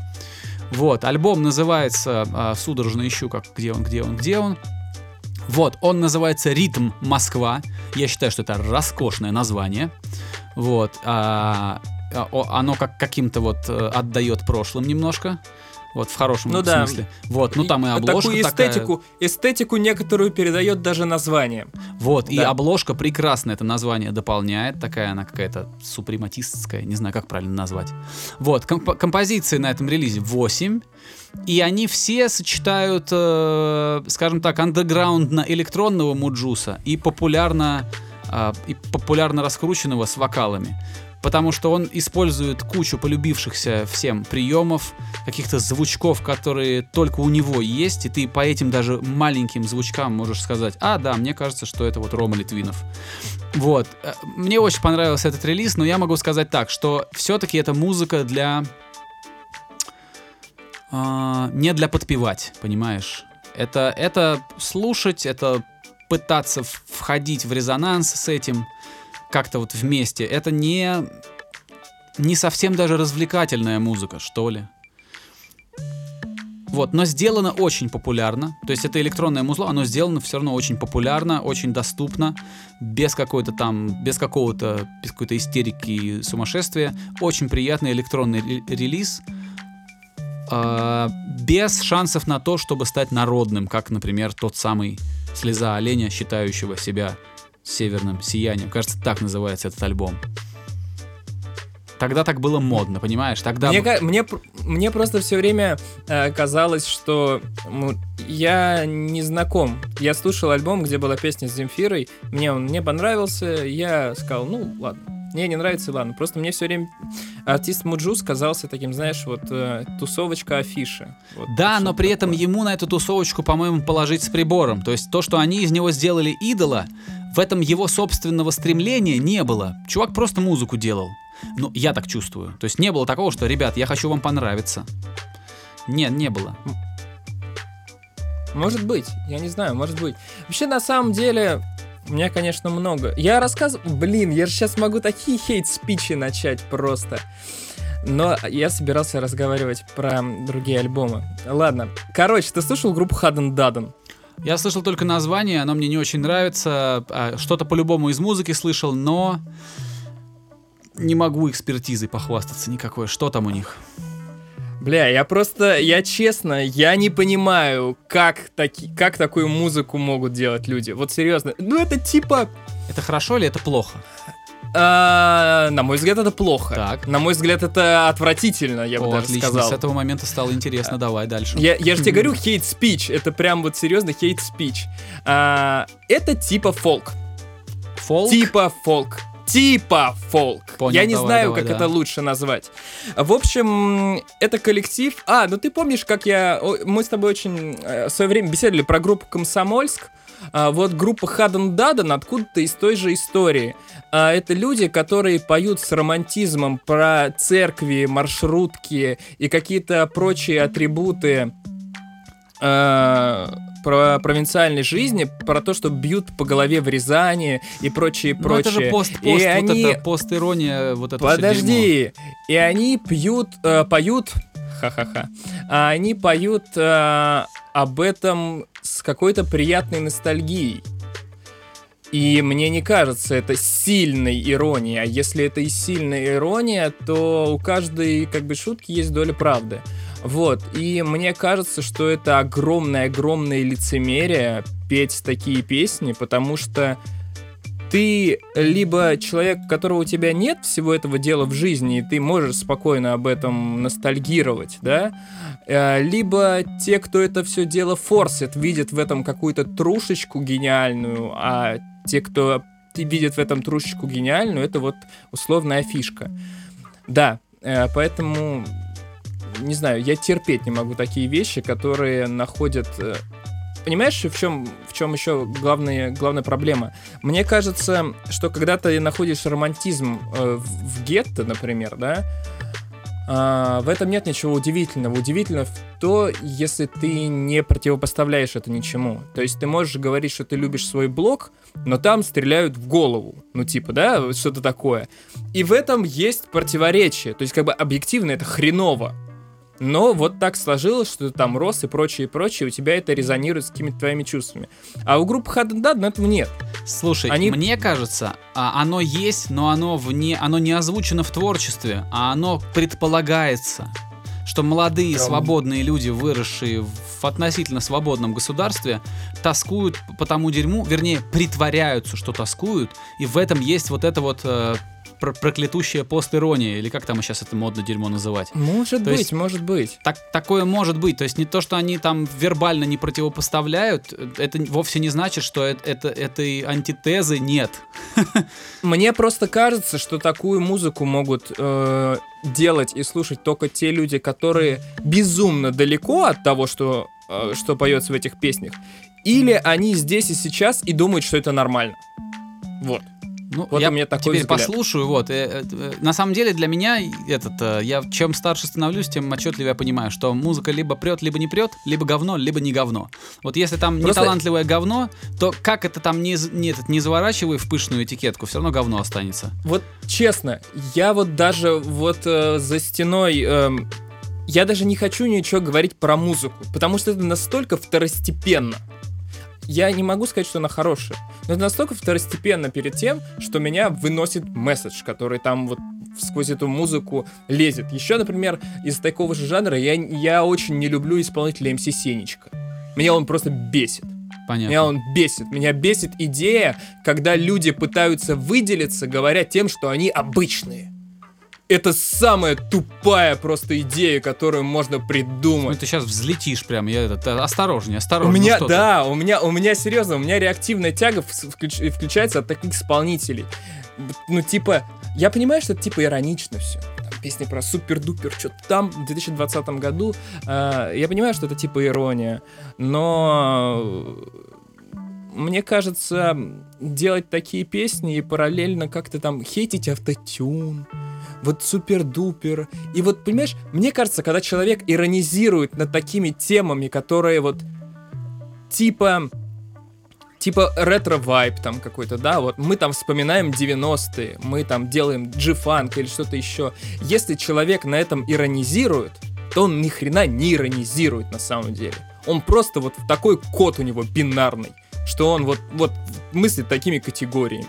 Вот, альбом называется, э, судорожно ищу, как, где он, где он, где он. Вот, он называется «Ритм Москва». Я считаю, что это роскошное название. Вот, о- оно как каким-то вот э, отдает прошлым немножко. Вот, в хорошем Ну да. смысле. Вот, ну там и обложка Такую такая. эстетику, эстетику некоторую передает даже название. Вот, и Да. обложка прекрасно это название дополняет. Такая она какая-то супрематистская, не знаю, как правильно назвать. Вот, комп- композиции на этом релизе 8. И они все сочетают, э, скажем так, андеграундно-электронного муджуса и популярно, а, и популярно раскрученного с вокалами. Потому что он использует кучу полюбившихся всем приемов, каких-то звучков, которые только у него есть, и ты по этим даже маленьким звучкам можешь сказать, а, да, мне кажется, что это вот Рома Литвинов. Вот. Э, Мне очень понравился этот релиз, но я могу сказать так, что все-таки это музыка для... а, не для подпевать, понимаешь? Это, это слушать, это пытаться входить в резонанс с этим, как-то вот вместе. Это не, не совсем даже развлекательная музыка, что ли. Вот, но сделано очень популярно. То есть это электронное музло, оно сделано все равно очень популярно, очень доступно, без какой-то там, без какого-то, без какой-то истерики и сумасшествия. Очень приятный электронный ре- релиз, а, без шансов на то, чтобы стать народным, как, например, тот самый «Слеза оленя», считающего себя северным сиянием. Кажется, так называется этот альбом. Тогда так было модно, понимаешь? Тогда... Мне, мне, мне просто все время э, казалось, что ну, я не знаком. Я слушал альбом, где была песня с Земфирой. Мне он не понравился. Я сказал, ну ладно. Мне не нравится, ладно. Просто мне все время артист Муджус казался таким, знаешь, вот э, тусовочка Афиши. Вот Да, но при этом такое. ему на эту тусовочку, по-моему, положить с прибором. То есть то, что они из него сделали идола, в этом его собственного стремления не было. Чувак просто музыку делал. Ну, я так чувствую. То есть не было такого, что, ребят, я хочу вам понравиться. Нет, не было. Может быть, я не знаю, может быть. Вообще, на самом деле, у меня, конечно, много. Я рассказываю... Блин, я же сейчас могу такие hate speech и начать просто. Но я собирался разговаривать про другие альбомы. Ладно. Короче, ты слушал группу Хаден Даден? Я слышал только название, оно мне не очень нравится. А, Что-то по-любому из музыки слышал, но не могу экспертизой похвастаться никакой. Что там у них? Бля, я просто, я честно, я не понимаю, как, таки, как такую музыку могут делать люди. Вот серьезно. Ну это типа, Это хорошо или это плохо? а, на мой взгляд, это плохо. Так. На мой взгляд, это отвратительно, я бы О, даже отлично, сказал. с этого момента стало интересно. Давай дальше. Я, я же тебе говорю, хейт спич. Это прям вот серьезно хейт спич. А, это типа фолк. Фолк? Типа фолк. Типа фолк. Понял, Я не давай, знаю, давай, как да. это лучше назвать. В общем, это коллектив. А, ну ты помнишь, как я. Мы с тобой очень э, в свое время беседовали про группу Комсомольск. А, вот группа Хаден Дадан откуда-то из той же истории. А, это люди, которые поют с романтизмом про церкви, маршрутки и какие-то прочие атрибуты э, про провинциальной жизни, про то, что бьют по голове в Рязани и прочее, Ну, прочее. это же пост, И вот они- это пост-ирония, вот это. Подожди, и они пьют, э, поют, ха-ха-ха, а они поют э, об этом с какой-то приятной ностальгией. И мне не кажется это сильной иронией. А если это и сильная ирония, то у каждой как бы шутки есть доля правды. Вот. И мне кажется, что это огромное-огромное лицемерие петь такие песни, потому что ты либо человек, которого у тебя нет всего этого дела в жизни, и ты можешь спокойно об этом ностальгировать, да, Э, либо те, кто это все дело форсит, видят в этом какую-то трушечку гениальную, а те, кто т- видит в этом трушечку гениальную, это вот условная фишка. Да, э, поэтому, не знаю, я терпеть не могу такие вещи, которые находят... э, Понимаешь, в чем, в чем еще главная, главная проблема? Мне кажется, что когда ты находишь романтизм э, в, в гетто, например, да, а, в этом нет ничего удивительного. Удивительно в то, если ты не противопоставляешь это ничему. То есть ты можешь говорить, что ты любишь свой блог, но там стреляют в голову. Ну, типа, да, что-то такое. И в этом есть противоречие. То есть, как бы объективно это хреново. Но вот так сложилось, что ты там рос и прочее, и прочее, у тебя это резонирует с какими-то твоими чувствами. А у группы Hard Dad этого нет. Слушай, Они- мне кажется, а, оно есть, но оно вне, оно не озвучено в творчестве, а оно предполагается, что молодые Прям- свободные люди, выросшие в относительно свободном государстве, тоскуют по тому дерьму, вернее, притворяются, что тоскуют, и в этом есть вот это вот э, пр- проклятущая постирония, или как там сейчас это модно дерьмо называть. Может То быть, есть- может быть. Так, такое может быть. То есть не то, что они там вербально не противопоставляют, это вовсе не значит, что э- это, этой антитезы нет. Мне просто кажется, что такую музыку могут э, делать и слушать только те люди, которые безумно далеко от того, что, э, что поется в этих песнях. Или они здесь и сейчас и думают, что это нормально. Вот. Ну, Вот я у меня такой теперь взгляд. послушаю. Вот, э, э, э, на самом деле для меня этот, э, я чем старше становлюсь, тем отчетливее я понимаю, что музыка либо прет, либо не прет, либо говно, либо не говно. Вот если там Просто- неталантливое говно, то как это там не, не, этот, не заворачивай в пышную этикетку, все равно говно останется. Вот честно, я вот даже вот э, за стеной... эм, я даже не хочу ничего говорить про музыку, потому что это настолько второстепенно. Я не могу сказать, что она хорошая, но это настолько второстепенно перед тем, что меня выносит месседж, который там вот сквозь эту музыку лезет. Еще, например, из такого же жанра я, я очень не люблю исполнителя МС Сенечка. Меня он просто бесит. Понятно. Меня он бесит. Меня бесит идея, когда люди пытаются выделиться, говоря тем, что они обычные. Это самая тупая просто идея, которую можно Ну, придумать. ты сейчас взлетишь прям, я этот, э, осторожнее, У осторожнее. меня, ты? да, у меня, у меня серьезно, у меня реактивная тяга включ- включается от таких исполнителей. Ну, типа, я понимаю, что это типа иронично все. Песни про супер-дупер, что-то там в 2020 году. э, я понимаю, что это типа ирония, но э, мне кажется, делать такие песни и параллельно как-то там хейтить автотюн, вот супер-дупер. И вот, понимаешь, мне кажется, когда человек иронизирует над такими темами, которые вот типа типа ретро-вайб там какой-то, да, вот мы там вспоминаем 90-е, мы там делаем G-funk или что-то еще. Если человек на этом иронизирует, то он ни хрена не иронизирует на самом деле. Он просто вот такой код у него бинарный, что он вот, вот мыслит такими категориями.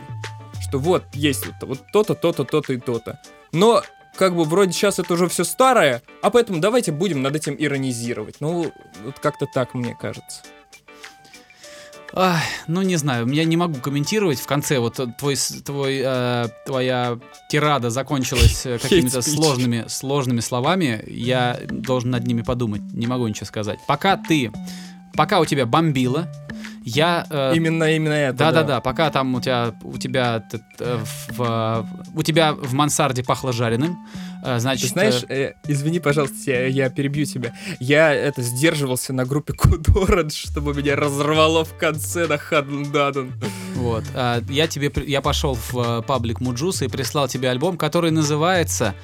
Что вот есть вот, вот то-то, то-то, то-то и то-то. Но как бы вроде сейчас это уже все старое, а поэтому давайте будем над этим иронизировать. Ну, вот как-то так мне кажется. Ах, ну, не знаю, я не могу комментировать. В конце вот твой, твой, э, твоя тирада закончилась э, какими-то сложными, сложными словами. Я должен над ними подумать. Не могу ничего сказать. Пока ты, пока у тебя бомбило, я... э, Именно, именно это. да, да, да. Пока там у тебя у тебя т- в, у тебя в мансарде пахло жареным, э, Ты значит. знаешь, э, э, извини, пожалуйста, я, я перебью тебя. Я это сдерживался на группе Кудоран, чтобы меня разорвало в конце на Хадн Вот. а, я тебе я пошел в э, паблик Муджуса и прислал тебе альбом, который называется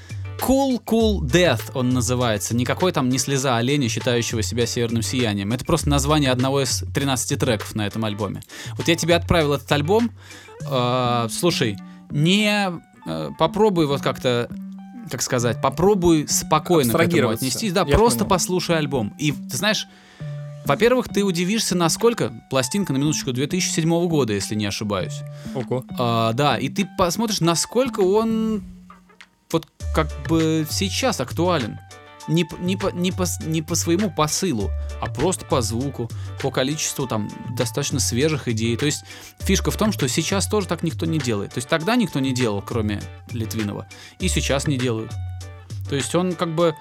Cool Cool Death он называется. Никакой там не слеза оленя, считающего себя северным сиянием. Это просто название одного из 13 треков на этом альбоме. Вот я тебе отправил этот альбом. Э, слушай, не э, попробуй вот как-то как сказать, попробуй спокойно к этому отнестись. Да, Я просто понял. послушай альбом. И ты знаешь, во-первых, ты удивишься, насколько пластинка на минуточку 2007 года, если не ошибаюсь. Ого. А, да, и ты посмотришь, насколько он как бы сейчас актуален. Не, не, по, не, по, не по своему посылу, а просто по звуку, по количеству там достаточно свежих идей. То есть фишка в том, что сейчас тоже так никто не делает. То есть тогда никто не делал, кроме Литвинова, и сейчас не делают. То есть он как бы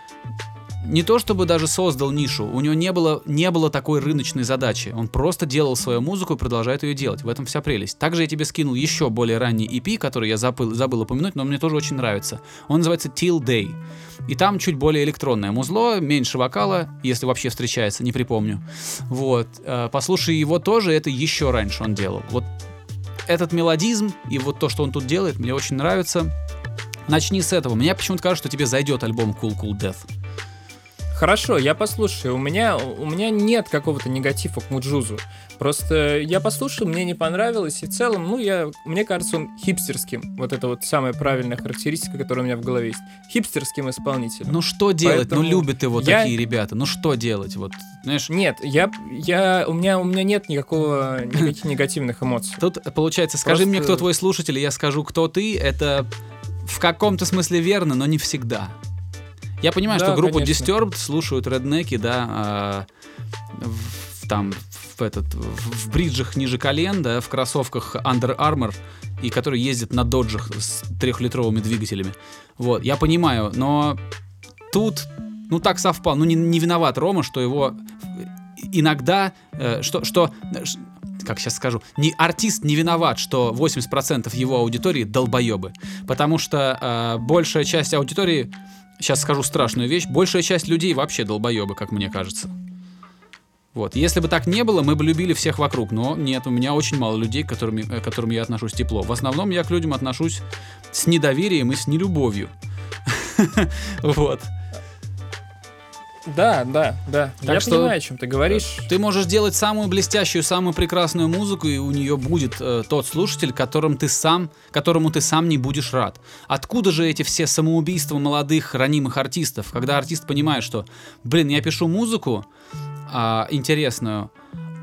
не то чтобы даже создал нишу, у него не было, не было такой рыночной задачи. Он просто делал свою музыку и продолжает ее делать. В этом вся прелесть. Также я тебе скинул еще более ранний EP, который я забыл, забыл упомянуть, но мне тоже очень нравится. Он называется Till Day. И там чуть более электронное музло, меньше вокала, если вообще встречается, не припомню. Вот. Э, Послушай его тоже, это еще раньше он делал. Вот этот мелодизм и вот то, что он тут делает, мне очень нравится. Начни с этого. Мне почему-то кажется, что тебе зайдет альбом Cool Cool Death. Хорошо, я послушаю. У меня, у меня нет какого-то негатива к Муджузу. Просто я послушал, мне не понравилось, и в целом, ну, я, мне кажется, он хипстерским. Вот это вот самая правильная характеристика, которая у меня в голове есть. Хипстерским исполнителем. Ну что делать? Поэтому Ну любят его я- такие ребята. Ну что делать? Вот, знаешь, Нет, я, я, у меня, у меня нет никакого, никаких негативных эмоций. тут получается, скажи Просто- мне, кто твой слушатель, и я скажу, кто ты. Это в каком-то смысле верно, но не всегда. Я понимаю, Да, что группу конечно. Disturbed слушают реднеки, да, а, в, там в этот в, в бриджах ниже колен, да, в кроссовках Under Armour и которые ездят на доджах с трехлитровыми двигателями. Вот, я понимаю, но тут, ну так совпало, ну не, не виноват Рома, что его иногда, э, что, что, э, как сейчас скажу, не артист не виноват, что 80% его аудитории долбоебы, потому что э, большая часть аудитории, сейчас скажу страшную вещь, большая часть людей вообще долбоебы, как мне кажется. Вот. Если бы так не было, мы бы любили всех вокруг. Но нет, у меня очень мало людей, к которыми, э, к которым я отношусь тепло. В основном я к людям отношусь с недоверием и с нелюбовью. Вот. Да, да, да. Так я что- понимаю, о чем ты говоришь. Ты можешь делать самую блестящую, самую прекрасную музыку, и у нее будет э, тот слушатель, которым ты сам, которому ты сам не будешь рад. Откуда же эти все самоубийства молодых ранимых артистов, когда артист понимает, что, блин, я пишу музыку а, интересную,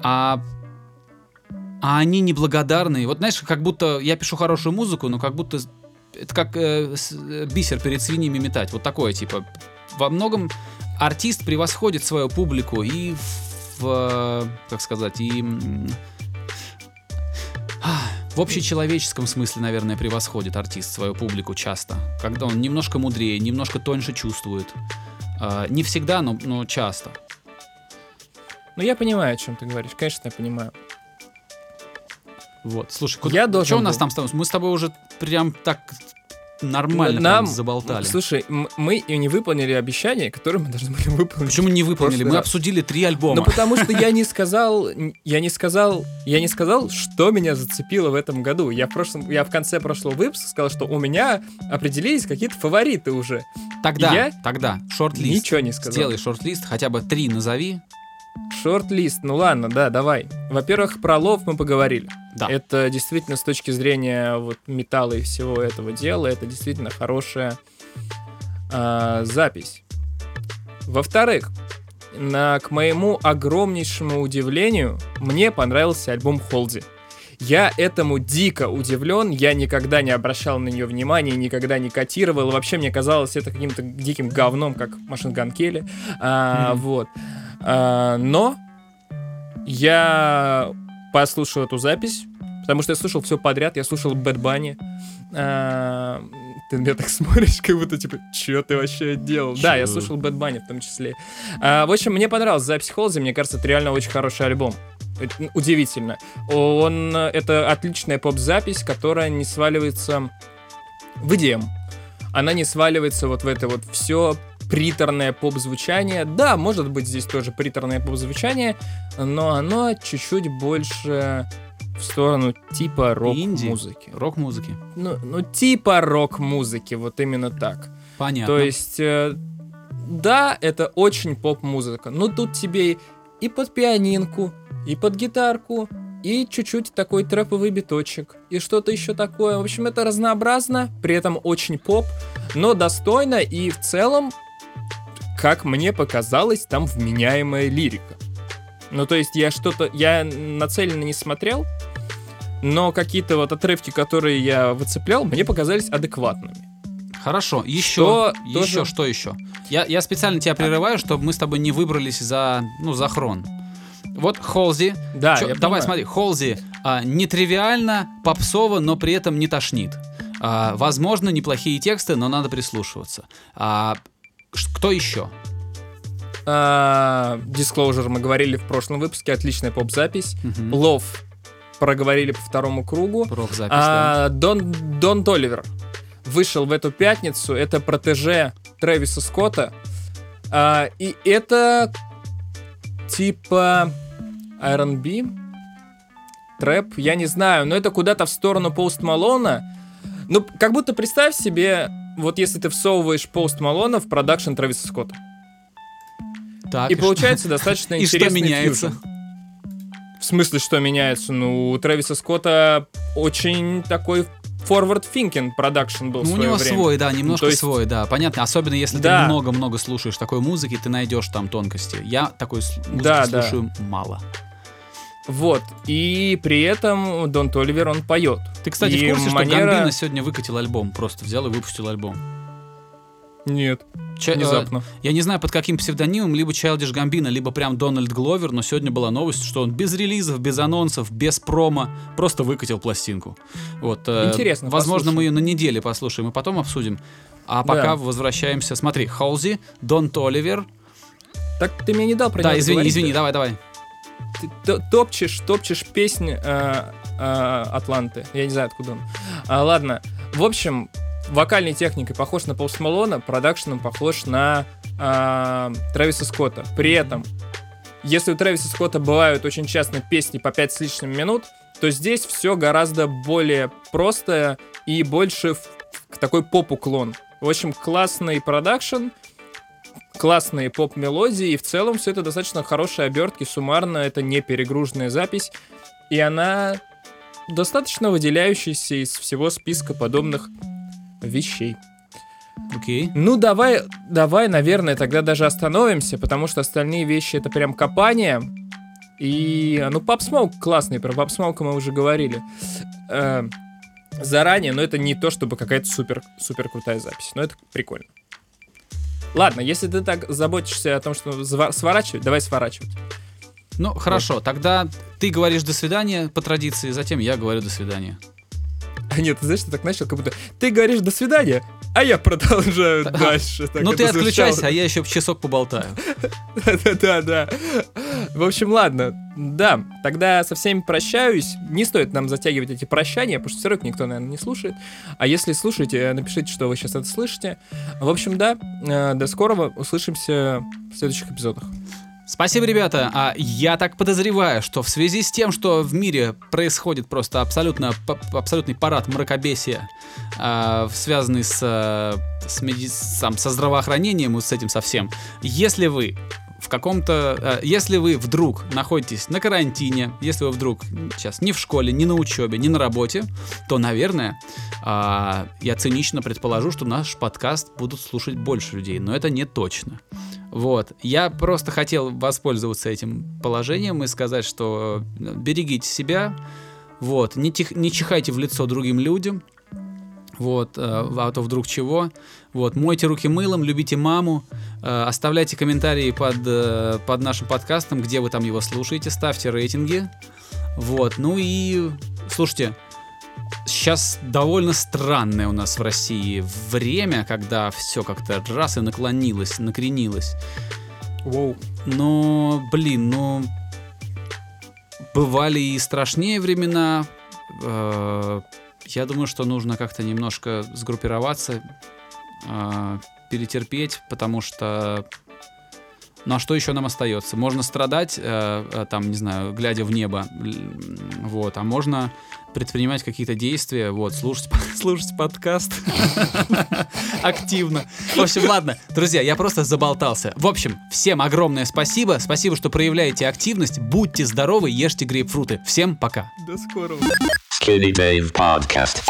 а а они неблагодарные. Вот знаешь, как будто я пишу хорошую музыку, но как будто это как э, с- э, бисер перед свиньями метать. Вот такое, типа. Во многом артист превосходит свою публику и в, как сказать, и в общечеловеческом смысле, наверное, превосходит артист свою публику часто. Когда он немножко мудрее, немножко тоньше чувствует. А, не всегда, но, но часто. Ну, я понимаю, о чем ты говоришь. Конечно, я понимаю. Вот, слушай, Я должен что у нас был. там с тобой? Мы с тобой уже прям так нормально Нам заболтали. Слушай, мы и не выполнили обещание, которое мы должны были выполнить. Почему не выполнили? Мы раз. обсудили три альбома. Ну потому что я не сказал, я не сказал, я не сказал, что меня зацепило в этом году. Я в прошлом, я в конце прошлого выпуска сказал, что у меня определились какие-то фавориты уже. Тогда, я тогда, шорт-лист. Ничего не сказал. Сделай шорт-лист, хотя бы три назови. Шорт-лист, ну ладно, да, давай. Во-первых, про лов мы поговорили. Да. Это действительно с точки зрения вот металла и всего этого дела, это действительно хорошая а, запись. Во-вторых, на, к моему огромнейшему удивлению, мне понравился альбом Холди. Я этому дико удивлен, я никогда не обращал на нее внимания, никогда не котировал, вообще мне казалось это каким-то диким говном, как Машин Ган Келли, а, Мгм. вот. А, но я послушал эту запись, потому что я слушал все подряд, я слушал Bad Bunny. А, ты меня так смотришь, как будто, типа, что ты вообще делал? Да, я Чё? слушал Bad Bunny в том числе. А, в общем, мне понравилась запись Halsey, мне кажется, это реально очень хороший альбом. М, Удивительно. Он, э, это отличная поп-запись, которая не сваливается в EDM. Она не сваливается вот в это вот все приторное поп-звучание. Да, может быть здесь тоже приторное поп-звучание, но оно чуть-чуть больше в сторону типа рок-музыки. Рок-музыки. Ну, ну, типа рок-музыки, вот именно так. Понятно. То есть, э, да, это очень поп-музыка, но тут тебе и под пианинку, и под гитарку, и чуть-чуть такой трэповый биточек, и что-то еще такое. В общем, это разнообразно, при этом очень поп, но достойно, и в целом, как мне показалось, там вменяемая лирика. Ну, то есть я что-то, я нацеленно не смотрел, но какие-то вот отрывки, которые я выцеплял, мне показались адекватными. Хорошо, еще, Что еще, тоже- что еще? Я, я специально тебя прерываю, чтобы мы с тобой не выбрались за, ну, за хрон. Вот Холзи. Да, Чё- я давай понимаю. смотри, Холзи а, нетривиально, попсово, но при этом не тошнит. А, возможно, неплохие тексты, но надо прислушиваться. А, кто еще? А, Disclosure мы говорили в прошлом выпуске, отличная поп-запись. Мгм. Love проговорили по второму кругу. Рок-запись, да. А, Дон, Дон Толивер вышел в эту пятницу. Это протеже Трэвиса Скотта. А, и это типа R&B, трэп, я не знаю, но это куда-то в сторону Пост Малона. Ну, как будто представь себе, вот если ты всовываешь Пост Малона в продакшн Трэвиса Скотта. Так, И что- получается достаточно И что меняется? фьюжн. В смысле, что меняется? Ну, у Трэвиса Скотта очень такой forward thinking продакшн был Ну, у него время. свой, да, немножко то есть- свой, да. Понятно. Особенно если Да. ты много-много слушаешь такой музыки, ты найдешь там тонкости. Я такой музыки Да, да. слушаю мало. Вот. И при этом Дон Толивер, он поет. Ты, кстати, И в курсе, манера- что Гамбино сегодня выкатил альбом? Просто взял и выпустил альбом. Нет, Ча- э, внезапно. Я не знаю, под каким псевдонимом, либо Childish Gambino, либо прям Дональд Гловер, но сегодня была новость, что он без релизов, без анонсов, без промо, просто выкатил пластинку. Вот, э, Интересно, Возможно, мы послушаем. ее на неделе послушаем и потом обсудим. А пока Да. возвращаемся. Смотри, Холзи, Дон Толивер. Так ты мне не дал про Да, извини, говорить. извини, давай, давай. Ты то- топчешь, топчешь песни э, э, Атланты. Я не знаю, откуда он. А, ладно. В общем, вокальной техникой похож на Пост Малона, продакшеном похож на э, Трэвиса Скотта. При этом, если у Трэвиса Скотта бывают очень часто песни по 5 с лишним минут, то здесь все гораздо более просто и больше в, в такой поп-уклон. В общем, классный продакшн, классные поп-мелодии, и в целом все это достаточно хорошие обертки, суммарно это не перегруженная запись, и она достаточно выделяющаяся из всего списка подобных вещей. Окей. Ну, давай, давай, наверное, тогда даже остановимся, потому что остальные вещи это прям копание. И, ну, Smoke классный, про Smoke мы уже говорили э, заранее, но это не то, чтобы какая-то супер, супер крутая запись, но это прикольно. Ладно, если ты так заботишься о том, что сворачивать, давай сворачивать. Ну, хорошо, тогда ты говоришь «до свидания» по традиции, затем я говорю «до свидания». А нет, ты знаешь, ты так начал, как будто ты говоришь «до свидания», а я продолжаю дальше. Так ну ты отключайся, а я еще часок поболтаю. Да-да-да. В общем, ладно. Да, тогда со всеми прощаюсь. Не стоит нам затягивать эти прощания, потому что все равно никто, наверное, не слушает. А если слушаете, напишите, что вы сейчас это слышите. В общем, да, э, до скорого. Услышимся в следующих эпизодах. Спасибо, ребята. А я так подозреваю, что в связи с тем, что в мире происходит просто абсолютно, абсолютный парад мракобесия, а, связанный с, э, с меди- сам, со здравоохранением и с этим совсем, если вы в каком-то... э, Если вы вдруг находитесь на карантине, если вы вдруг сейчас не в школе, не на учебе, не на работе, то, наверное, а, я цинично предположу, что наш подкаст будут слушать больше людей, но это не точно. Вот. Я просто хотел воспользоваться этим положением и сказать, что э, берегите себя, вот, не, тих, не чихайте в лицо другим людям, вот, э, а то вдруг чего. Вот, мойте руки мылом, любите маму, э, оставляйте комментарии под, э, под нашим подкастом, где вы там его слушаете, ставьте рейтинги. Вот, ну и слушайте, сейчас довольно странное у нас в России время, когда все как-то раз и наклонилось, накренилось. Воу. Но, блин, ну бывали и страшнее времена. Э, Я думаю, что нужно как-то немножко сгруппироваться, э, перетерпеть, потому что ну а что еще нам остается? Можно страдать, э, э, там, не знаю, глядя в небо, вот, а можно предпринимать какие-то действия, вот, слушать, слушать подкаст активно. В общем, ладно, друзья, я просто заболтался. В общем, всем огромное спасибо, спасибо, что проявляете активность, будьте здоровы, ешьте грейпфруты. Всем пока. До скорого. Skinny Dave Podcast.